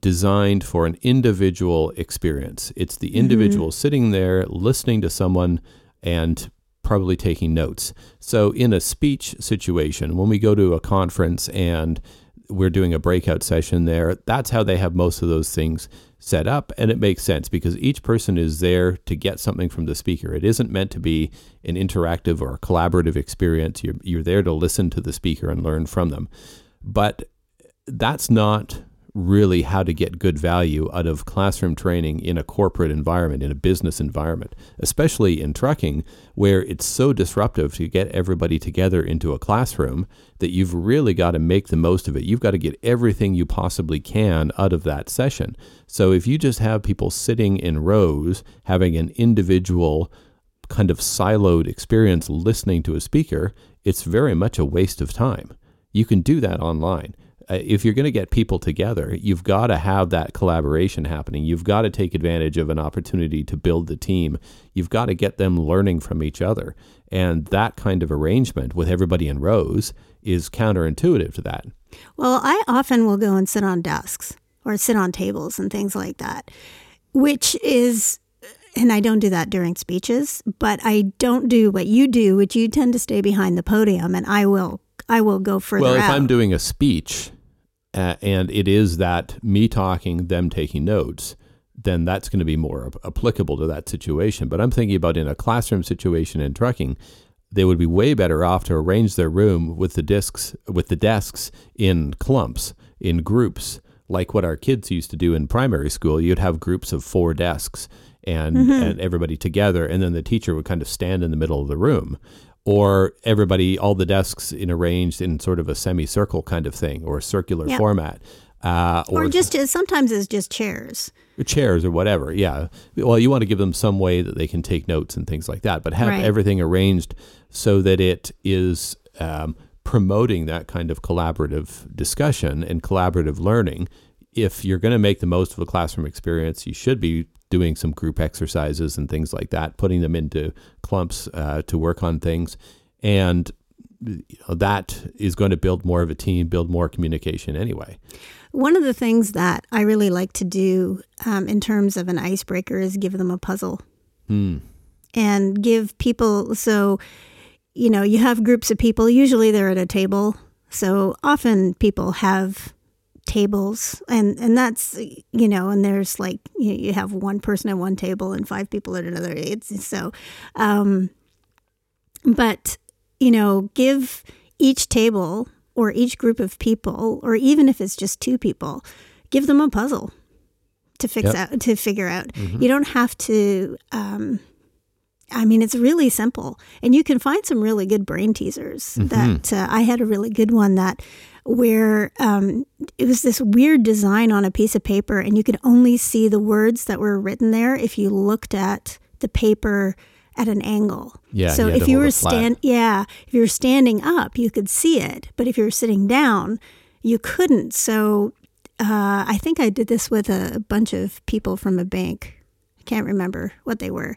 B: designed for an individual experience. It's the mm-hmm. individual mm-hmm. sitting there listening to someone and probably taking notes. So, in a speech situation, when we go to a conference and we're doing a breakout session there, that's how they have most of those things set up. And it makes sense because each person is there to get something from the speaker. It isn't meant to be an interactive or collaborative experience. You're, you're there to listen to the speaker and learn from them. But that's not really how to get good value out of classroom training in a corporate environment, in a business environment, especially in trucking, where it's so disruptive to get everybody together into a classroom that you've really got to make the most of it. You've got to get everything you possibly can out of that session. So if you just have people sitting in rows, having an individual kind of siloed experience listening to a speaker, it's very much a waste of time. You can do that online uh, if you're going to get people together, you've got to have that collaboration happening. You've got to take advantage of an opportunity to build the team. You've got to get them learning from each other. And that kind of arrangement with everybody in rows is counterintuitive to that.
A: Well, I often will go and sit on desks or sit on tables and things like that, which is and I don't do that during speeches, but I don't do what you do, which you tend to stay behind the podium, and I will I will go further.
B: Well, if
A: out.
B: I'm doing a speech, uh, and it is that me talking, them taking notes, then that's going to be more applicable to that situation. But I'm thinking about in a classroom situation in trucking, they would be way better off to arrange their room with the discs with the desks in clumps, in groups, like what our kids used to do in primary school. You'd have groups of four desks and, mm-hmm. and everybody together, and then the teacher would kind of stand in the middle of the room or everybody, all the desks in arranged in sort of a semicircle kind of thing or a circular yep. format.
A: Uh, or, or, just as, sometimes it's just chairs.
B: Chairs or whatever, yeah. Well, you want to give them some way that they can take notes and things like that, but have right. everything arranged so that it is um, promoting that kind of collaborative discussion and collaborative learning. If you're going to make the most of a classroom experience, you should be doing some group exercises and things like that, putting them into clumps uh, to work on things. And you know, that is going to build more of a team, build more communication anyway.
A: One of the things that I really like to do um, in terms of an icebreaker is give them a puzzle
B: hmm.
A: and give people. So, you know, you have groups of people, usually they're at a table. So often people have tables and and that's you know and there's like you, you have one person at one table and five people at another it's so um but you know give each table or each group of people or even if it's just two people give them a puzzle to fix yep. out to figure out mm-hmm. you don't have to um I mean, it's really simple, and you can find some really good brain teasers. Mm-hmm. That uh, I had a really good one that where um, it was this weird design on a piece of paper, and you could only see the words that were written there if you looked at the paper at an angle.
B: Yeah.
A: So
B: you
A: if you were stand, yeah, if you were standing up, you could see it, but if you were sitting down, you couldn't. So uh, I think I did this with a bunch of people from a bank. I can't remember what they were,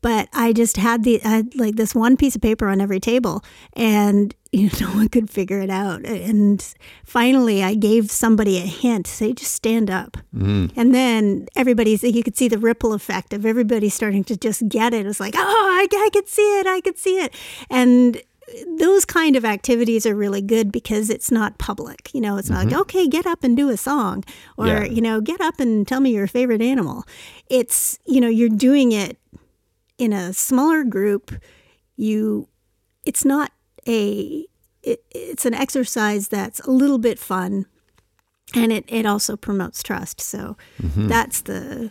A: but I just had the had like this one piece of paper on every table, and you know, no one could figure it out. And finally, I gave somebody a hint: say, just stand up.
B: Mm-hmm.
A: And then everybody's you could see the ripple effect of everybody starting to just get it. It was like, oh, I, I could see it, I could see it, and those kind of activities are really good because it's not public. You know, it's not mm-hmm. like, okay, get up and do a song or, yeah. you know, get up and tell me your favorite animal. It's, you know, you're doing it in a smaller group, you it's not a it, it's an exercise that's a little bit fun and it, it also promotes trust. So mm-hmm. that's the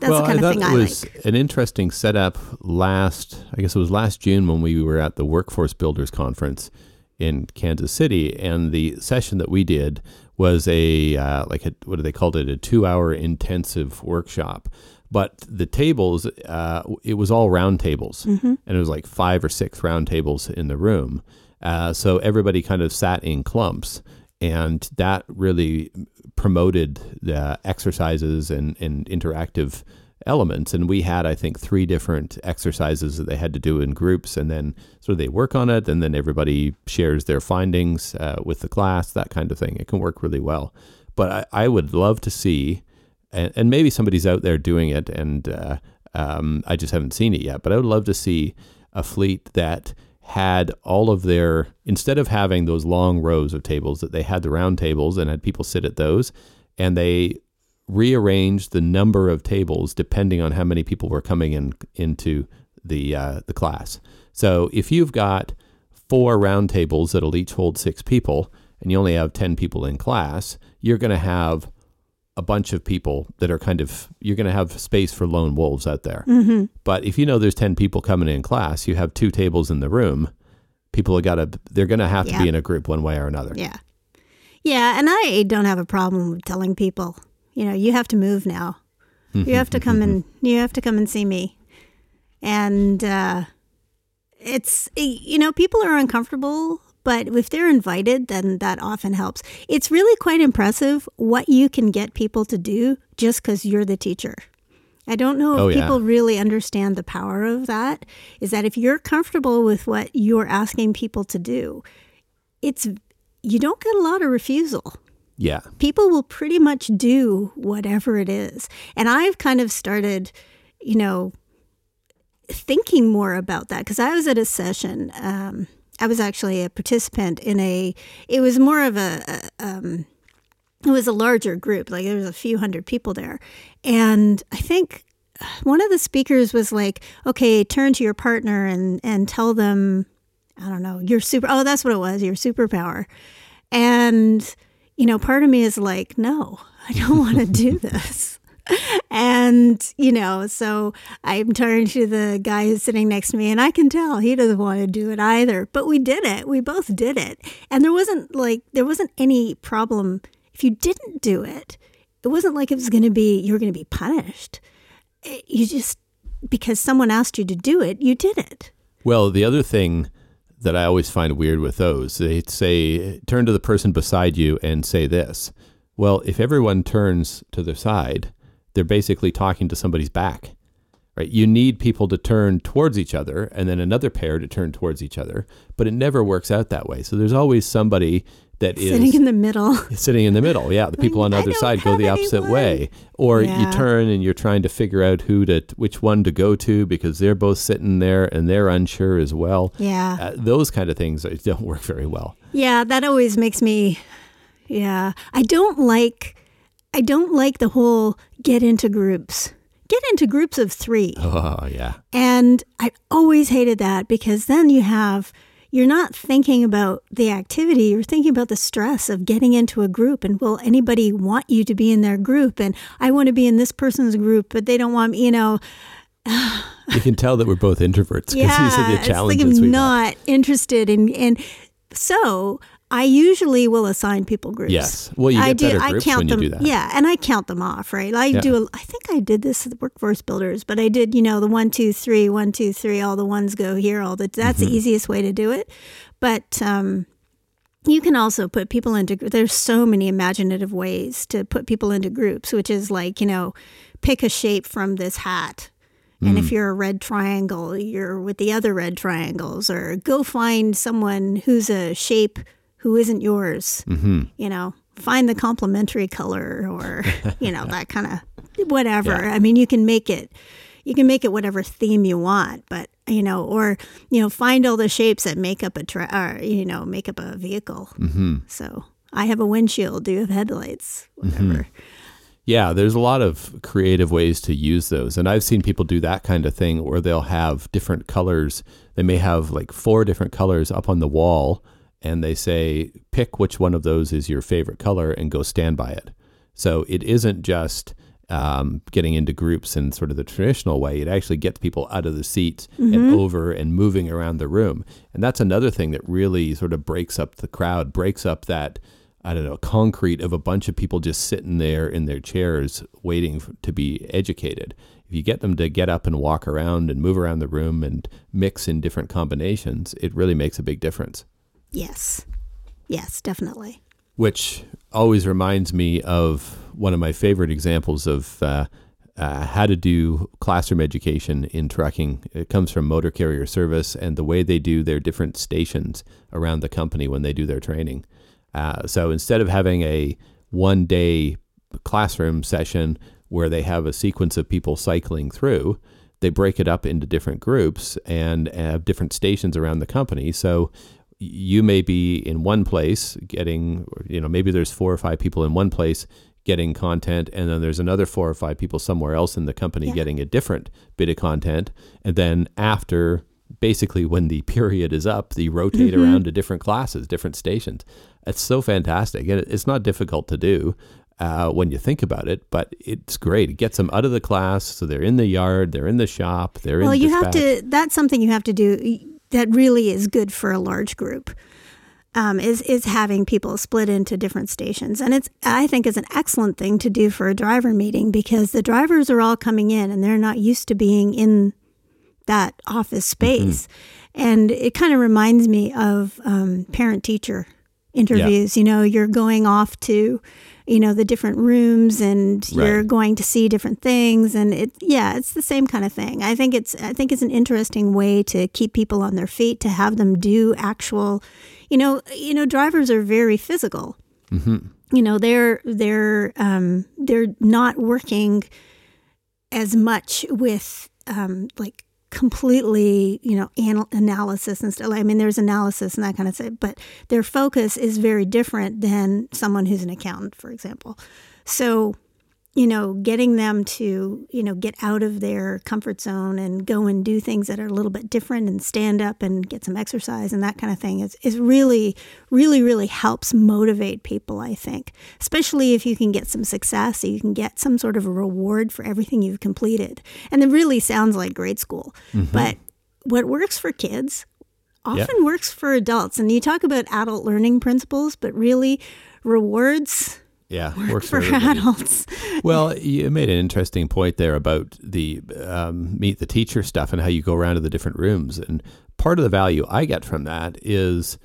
A: that's
B: well,
A: the kind
B: I
A: of thing
B: it
A: I
B: was
A: like.
B: An interesting setup last I guess it was last June when we were at the Workforce Builders Conference in Kansas City, and the session that we did was a uh, like a what do they called it a two hour intensive workshop but the tables, uh, it was all round tables,
A: mm-hmm.
B: and it was like five or six round tables in the room. Uh, so everybody kind of sat in clumps, and that really promoted the exercises and, and interactive elements. And we had, I think, three different exercises that they had to do in groups, and then sort of they work on it, and then everybody shares their findings uh, with the class, that kind of thing. It can work really well. But I, I would love to see and, and maybe somebody's out there doing it, and uh, um, I just haven't seen it yet. But I would love to see a fleet that had all of their instead of having those long rows of tables that they had the round tables and had people sit at those and they rearranged the number of tables depending on how many people were coming in into the uh, the class. So if you've got four round tables that'll each hold six people and you only have 10 people in class, you're going to have a bunch of people that are kind of you're going to have space for lone wolves out there.
A: Mm-hmm.
B: But if you know there's 10 people coming in class, you have two tables in the room, people have got to they're going to have to be in a group one way or another.
A: Yeah. Yeah. And I don't have a problem with telling people, you know, you have to move now. You have to come and you have to come and see me. And uh, it's, you know, people are uncomfortable, but if they're invited, then that often helps. It's really quite impressive what you can get people to do just because you're the teacher. I don't know if
B: Oh, yeah.
A: people really understand the power of that. Is that if you're comfortable with what you're asking people to do, it's you don't get a lot of refusal.
B: Yeah.
A: People will pretty much do whatever it is. And I've kind of started, you know, thinking more about that because I was at a session. Um, I was actually a participant in a. It was more of a. a um, it was a larger group. Like there was a few hundred people there, and I think one of the speakers was like, "Okay, turn to your partner and and tell them, I don't know, your super. Oh, that's what it was. Your superpower." And you know, part of me is like, "No, I don't want to do this." And, you know, so I'm turning to the guy who's sitting next to me, and I can tell he doesn't want to do it either. But we did it. We both did it. And there wasn't like, there wasn't any problem if you didn't do it. It wasn't like it was going to be, you were going to be punished. It- you just, because someone asked you to do it, you did it.
B: Well, the other thing that I always find weird with those, they say, turn to the person beside you and say this. Well, if everyone turns to their side, they're basically talking to somebody's back, right? You need people to turn towards each other and then another pair to turn towards each other, but it never works out that way. So there's always somebody that is
A: Sitting in the middle.
B: sitting in the middle. Yeah, the people on the
A: I
B: other side go the opposite
A: anyone.
B: way, or
A: Yeah.
B: you turn and you're trying to figure out who to which one to go to because they're both sitting there and they're unsure as well.
A: Yeah.
B: Uh, those kind of things don't work very well.
A: Yeah, that always makes me yeah. I don't like I don't like the whole get into groups. Get into groups of 3.
B: Oh yeah,
A: And I always hated that because then you have you're not thinking about the activity, you're thinking about the stress of getting into a group and will anybody want you to be in their group and I want to be in this person's group but they don't want me, you know.
B: you can tell that we're both introverts because
A: Yeah,
B: these are the
A: it's like I'm not interested in and so I usually will assign people groups.
B: Yes, well, you
A: I
B: get
A: do.
B: better
A: I
B: groups
A: count
B: when you
A: them.
B: do that.
A: Yeah, and I count them off. Right. I
B: Yeah.
A: do. A, I think I did this at the Workforce Builders, but I did. You know, the one, two, three, one, two, three. All the ones go here. All the. That's
B: Mm-hmm.
A: the easiest way to do it. But um, you can also put people into. There's so many imaginative ways to put people into groups, which is like you know, pick a shape from this hat. And
B: Mm.
A: if you're a red triangle, you're with the other red triangles, or go find someone who's a shape who isn't yours.
B: Mm-hmm.
A: You know, find the complementary color, or you know that kind of whatever.
B: Yeah.
A: I mean, you can make it. You can make it whatever theme you want, but you know, or you know, find all the shapes that make up a tra- or you know, make up a vehicle.
B: Mm-hmm.
A: So I have a windshield. Do you have headlights? Whatever.
B: Yeah, there's a lot of creative ways to use those. And I've seen people do that kind of thing where they'll have different colors. They may have like four different colors up on the wall and they say, pick which one of those is your favorite color and go stand by it. So it isn't just um, getting into groups in sort of the traditional way. It actually gets people out of the seats and over and moving around the room. And that's another thing that really sort of breaks up the crowd, breaks up that I don't know, concrete of a bunch of people just sitting there in their chairs waiting f- to be educated. If you get them to get up and walk around and move around the room and mix in different combinations, it really makes a big difference.
A: Yes. Yes, definitely.
B: Which always reminds me of one of my favorite examples of uh, uh, how to do classroom education in trucking. It comes from Motor Carrier Service and the way they do their different stations around the company when they do their training. Uh, so instead of having a one day classroom session where they have a sequence of people cycling through, they break it up into different groups and have different stations around the company. So you may be in one place getting, you know, maybe there's four or five people in one place getting content, and then there's another four or five people somewhere else in the company
A: Yeah.
B: getting a different bit of content. And then after, basically, when the period is up, they rotate
A: Mm-hmm.
B: around to different classes, different stations. It's so fantastic. And it's not difficult to do. Uh, when you think about it, but it's great. It gets them out of the class, so they're in the yard, they're in the shop, they're
A: Well,
B: in.
A: Well, you have to. That's something you have to do. That really is good for a large group. Um, is is having people split into different stations, and it's I think is an excellent thing to do for a driver meeting because the drivers are all coming in and they're not used to being in that office
B: Mm-hmm.
A: space, and it kind of reminds me of um, parent teacher interviews. You know, you're going off to you know the different rooms and you're going to see different things and it yeah it's the same kind of thing. I think it's i think it's an interesting way to keep people on their feet to have them do actual you know you know drivers are very physical. You know they're they're um they're not working as much with um like completely you know anal- analysis and stuff i mean there's analysis and that kind of stuff but their focus is very different than someone who's an accountant for example. So you know, getting them to, you know, get out of their comfort zone and go and do things that are a little bit different and stand up and get some exercise and that kind of thing is, is really, really, really helps motivate people, I think. Especially if you can get some success, you can get some sort of a reward for everything you've completed. And it really sounds like grade school. Mm-hmm. But what works for kids often works for adults. And you talk about adult learning principles, but really rewards
B: yeah, works
A: for
B: everybody.
A: adults.
B: Well, you made an interesting point there about the um, meet the teacher stuff and how you go around to the different rooms. And part of the value I get from that is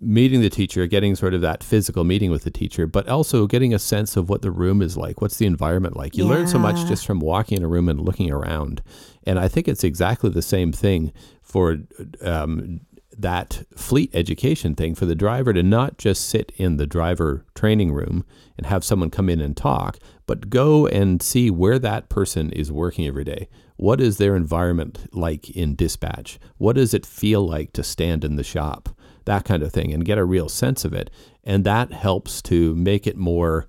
B: meeting the teacher, getting sort of that physical meeting with the teacher, but also getting a sense of what the room is like. What's the environment like? You learn so much just from walking in a room and looking around. And I think it's exactly the same thing for um, that fleet education thing for the driver to not just sit in the driver training room and have someone come in and talk, but go and see where that person is working every day. What is their environment like in dispatch? What does it feel like to stand in the shop? That kind of thing, and get a real sense of it. And that helps to make it more.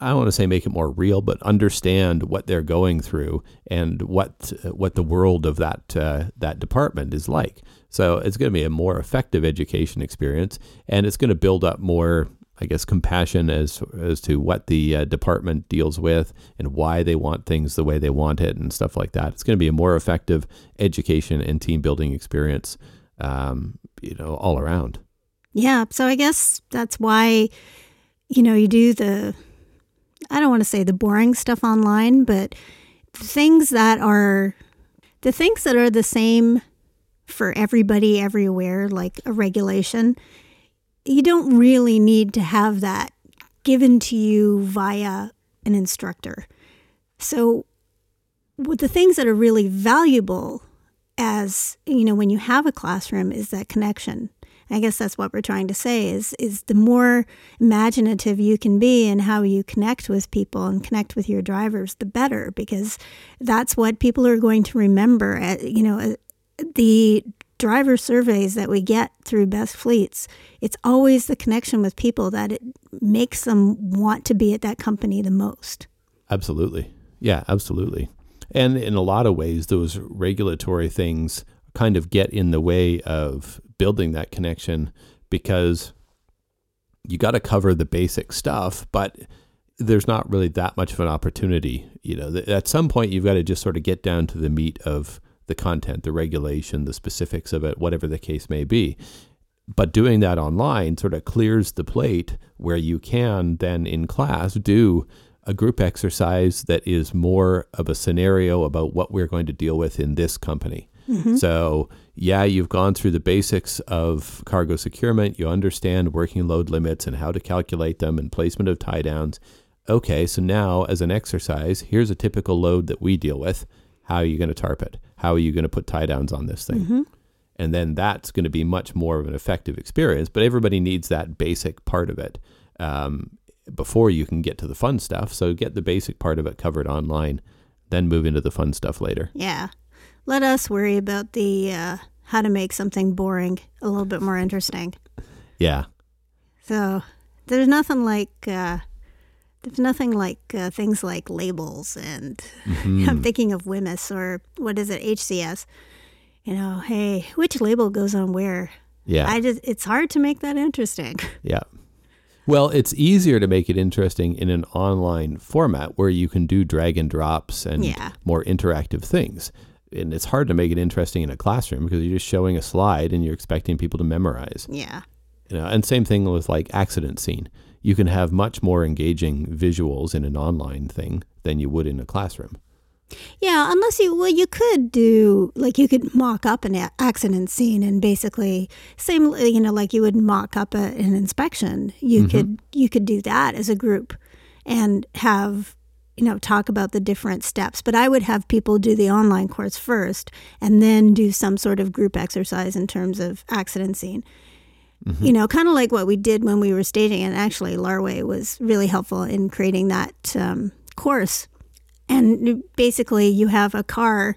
B: I don't want to say make it more real, but understand what they're going through and what what the world of that uh, that department is like. So it's going to be a more effective education experience, and it's going to build up more, I guess, compassion as as to what the uh, department deals with and why they want things the way they want it and stuff like that. It's going to be a more effective education and team building experience, um, you know, all around.
A: Yeah. So I guess that's why, you know, you do the, I don't want to say the boring stuff online, but things that are, the things that are the same for everybody everywhere, like a regulation, you don't really need to have that given to you via an instructor. So, the things that are really valuable as you know when you have a classroom is that connection I guess that's what we're trying to say is is the more imaginative you can be in how you connect with people and connect with your drivers, the better because that's what people are going to remember. You know, the driver surveys that we get through Best Fleets, it's always the connection with people that it makes them want to be at that company the most.
B: Absolutely. Yeah, absolutely. And in a lot of ways, those regulatory things kind of get in the way of building that connection because you got to cover the basic stuff, but there's not really that much of an opportunity. You know, at some point, you've got to just sort of get down to the meat of the content, the regulation, the specifics of it, whatever the case may be. But doing that online sort of clears the plate where you can then in class do a group exercise that is more of a scenario about what we're going to deal with in this company. Mm-hmm. So, yeah, you've gone through the basics of cargo securement. You understand working load limits and how to calculate them and placement of tie downs. Okay, so now as an exercise, here's a typical load that we deal with. How are you going to tarp it? How are you going to put tie downs on this thing? And then that's going to be much more of an effective experience. But everybody needs that basic part of it um, before you can get to the fun stuff. So get the basic part of it covered online, then move into the fun stuff later.
A: Yeah. let us worry about the uh, how to make something boring a little bit more interesting.
B: Yeah.
A: So there's nothing like uh, there's nothing like uh, things like labels, and I'm thinking of WHMIS or what is it, HCS. You know, hey, which label goes on where?
B: Yeah.
A: I just it's hard to make that interesting.
B: Yeah. Well, it's easier to make it interesting in an online format where you can do drag and drops and
A: Yeah.
B: more interactive things. And it's hard to make it interesting in a classroom because you're just showing a slide and you're expecting people to memorize.
A: yeah.
B: You know, and same thing with like accident scene. You can have much more engaging visuals in an online thing than you would in a classroom.
A: Yeah, unless you well, you could do like you could mock up an accident scene and basically same you know like you would mock up a, an inspection. You mm-hmm. could you could do that as a group and have you know talk about the different steps. But I would have people do the online course first and then do some sort of group exercise in terms of accident scene. Mm-hmm. You know, kind of like what we did when we were staging, and actually, Larway was really helpful in creating that um, course. And basically you have a car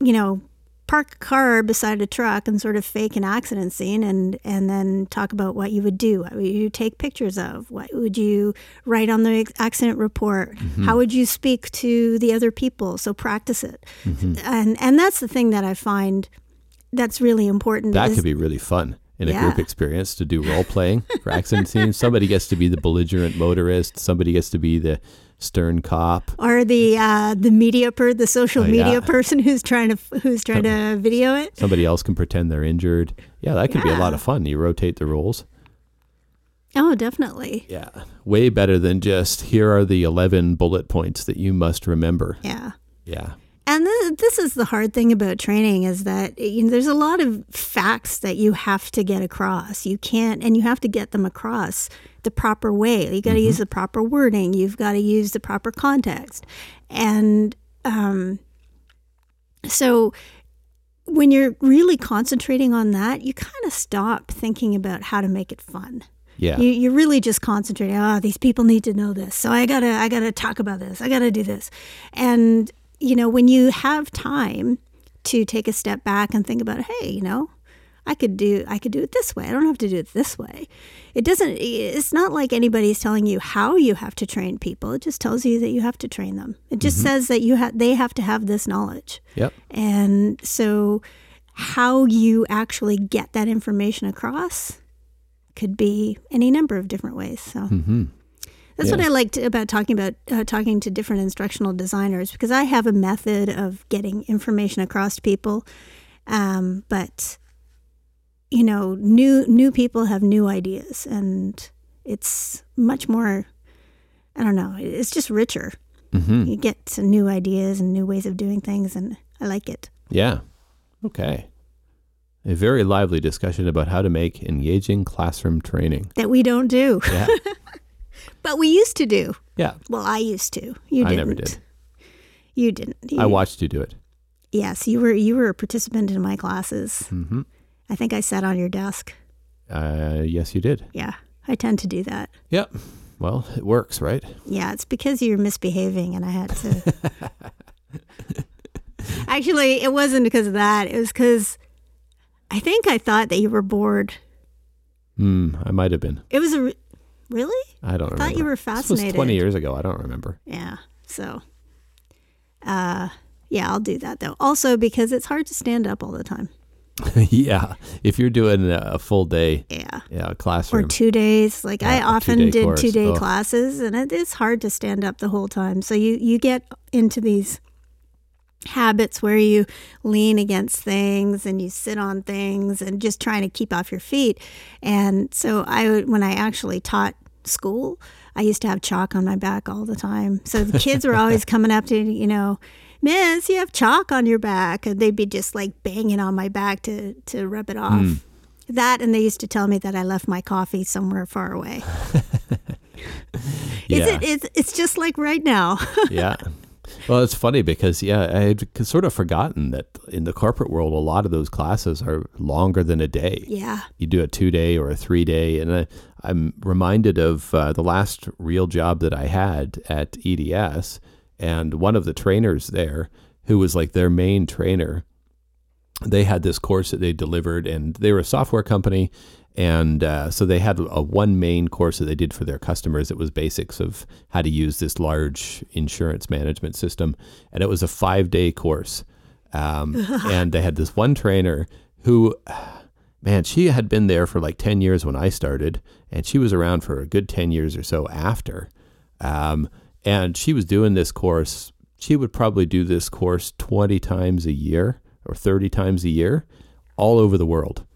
A: you know park a car beside a truck and sort of fake an accident scene and and then talk about what you would do. What would you take pictures of? What would you write on the accident report? Mm-hmm. How would you speak to the other people? So practice it. Mm-hmm. And and that's the thing that i find that's really important
B: That
A: is-
B: could be really fun in a
A: Yeah.
B: group experience to do role playing for accident scenes. Somebody gets to be the belligerent motorist, somebody gets to be the stern cop.
A: or the uh, the media per the social
B: Oh,
A: media
B: yeah.
A: person who's trying to who's trying to video it
B: Somebody else can pretend they're injured. Yeah, that could be a lot of fun. You rotate the roles.
A: oh definitely
B: Yeah. Way better than just here are the 11 bullet points that you must remember.
A: yeah
B: Yeah.
A: And th- this is the hard thing about training is that eh, you know, there's a lot of facts that you have to get across. You can't, and you have to get them across the proper way. You got to mm-hmm. use the proper wording. You've got to use the proper context, and um, so when you're really concentrating on that, you kind of stop thinking about how to make it fun.
B: Yeah.
A: You, you're really just concentrating. Oh, these people need to know this, so I gotta, I gotta talk about this. I gotta do this, and you know, when you have time to take a step back and think about, hey, you know, I could do, I could do it this way. I don't have to do it this way. It doesn't. It's not like anybody's telling you how you have to train people. It just tells you that you have to train them. It just says that you have, they have to have this knowledge.
B: Yep.
A: And so, how you actually get that information across could be any number of different ways. So,
B: Mm-hmm.
A: That's what I liked about talking about uh, talking to different instructional designers because I have a method of getting information across to people, um, but you know, new new people have new ideas, and it's much more. I don't know. It's just richer.
B: Mm-hmm.
A: You get to new ideas and new ways of doing things, and I like it.
B: Yeah. Okay. A very lively discussion about how to make engaging classroom training.
A: That we don't do,
B: Yeah.
A: but we used to do.
B: yeah.
A: Well, I used to. You didn't.
B: I never did.
A: You didn't.
B: I watched you do it.
A: Yes, you were. You were a participant in my classes.
B: Mm-hmm.
A: I think I sat on your desk.
B: Uh, yes, you did.
A: Yeah, I tend to do that.
B: Yep. Well, it works, right?
A: Yeah, it's because you're misbehaving and I had to. Actually, it wasn't because of that. It was because I think I thought that you were bored.
B: Hmm. I might have been.
A: It was a. Re- really?
B: I don't know.
A: I
B: remember.
A: thought you were
B: This was
A: fascinated.
B: 20 years ago. I don't remember.
A: Yeah, so. Uh, yeah, I'll do that though. Also, because it's hard to stand up all the time.
B: yeah. If you're doing a full day
A: Yeah.
B: yeah, classroom Or
A: two days. Like I
B: Yeah, a
A: often did
B: course.
A: two day
B: Ugh.
A: classes, and it is hard to stand up the whole time. So you you get into these habits where you lean against things and you sit on things and just trying to keep off your feet. And so I when I actually taught school, I used to have chalk on my back all the time. So the kids were always coming up to you know. Miss, you have chalk on your back, and they'd be just like banging on my back to to rub it off.
B: Hmm.
A: That and they used to tell me that I left my coffee somewhere far away.
B: yeah.
A: Is it? It's it's just like right now.
B: yeah. Well, it's funny because yeah, I had sort of forgotten that in the corporate world, a lot of those classes are longer than a day.
A: yeah.
B: You do a two day or a three day, and I, I'm reminded of uh, the last real job that I had at EDS, and one of the trainers there, who was like their main trainer, they had this course that they delivered, and they were a software company. And uh, so they had a one main course that they did for their customers. It was basics of how to use this large insurance management system, and it was a five day course. Um, and they had this one trainer who, man, she had been there for like ten years when I started, and she was around for a good ten years or so after. Um, and she was doing this course. She would probably do this course twenty times a year or thirty times a year, all over the world.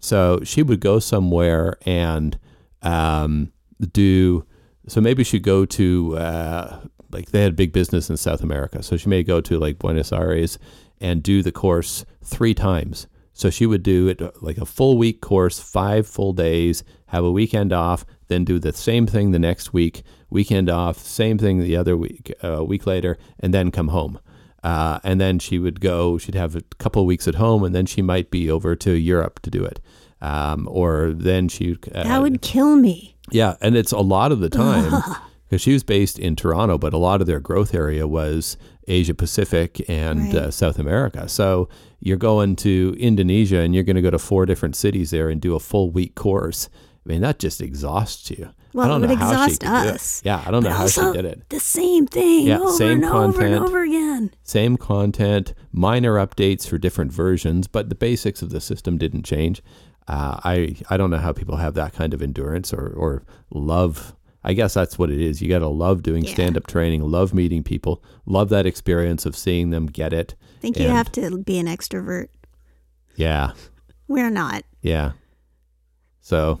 B: So she would go somewhere and um, do. So maybe she'd go to uh, like they had big business in South America. So she may go to like Buenos Aires and do the course three times. So she would do it uh, like a full week course, five full days, have a weekend off, then do the same thing the next week, weekend off, same thing the other week, a uh, week later, and then come home. Uh, and then she would go, she'd have a couple of weeks at home, and then she might be over to Europe to do it. Um, or then she.
A: Uh, that would kill me.
B: Yeah. And it's a lot of the time because she was based in Toronto, but a lot of their growth area was Asia Pacific and right. uh, South America. So you're going to Indonesia and you're going to go to four different cities there and do a full week course. I mean, that just exhausts you.
A: Well, I don't it would exhaust us.
B: Yeah, I don't know how she did it.
A: The same thing yeah, over same and content, over and over again.
B: Same content, minor updates for different versions, but the basics of the system didn't change. Uh, I I don't know how people have that kind of endurance or or love. I guess that's what it is. You got to love doing yeah. stand up training, love meeting people, love that experience of seeing them get it.
A: I think and, you have to be an extrovert.
B: Yeah.
A: We're not.
B: Yeah. So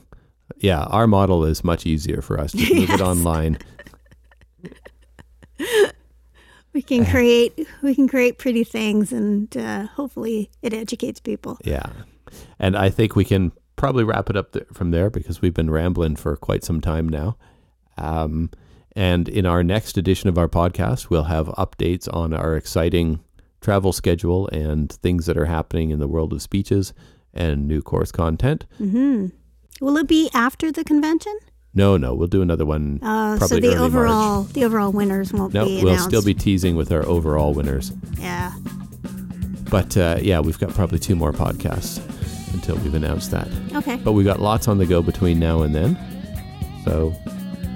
B: yeah, our model is much easier for us to yes. move it online.
A: we can create we can create pretty things, and uh, hopefully it educates people.
B: Yeah, and I think we can probably wrap it up th- from there because we've been rambling for quite some time now. Um, and in our next edition of our podcast, we'll have updates on our exciting travel schedule and things that are happening in the world of speeches and new course content.
A: Mm-hmm. Will it be after the convention?
B: No, no, we'll do another one. Uh, so
A: the overall
B: March.
A: the overall winners won't
B: no,
A: be.
B: No, we'll still be teasing with our overall winners.
A: Yeah.
B: But uh, yeah, we've got probably two more podcasts until we've announced that.
A: Okay.
B: But we've got lots on the go between now and then. So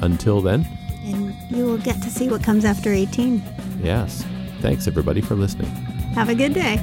B: until then.
A: And you will get to see what comes after 18.
B: Yes. Thanks everybody for listening.
A: Have a good day.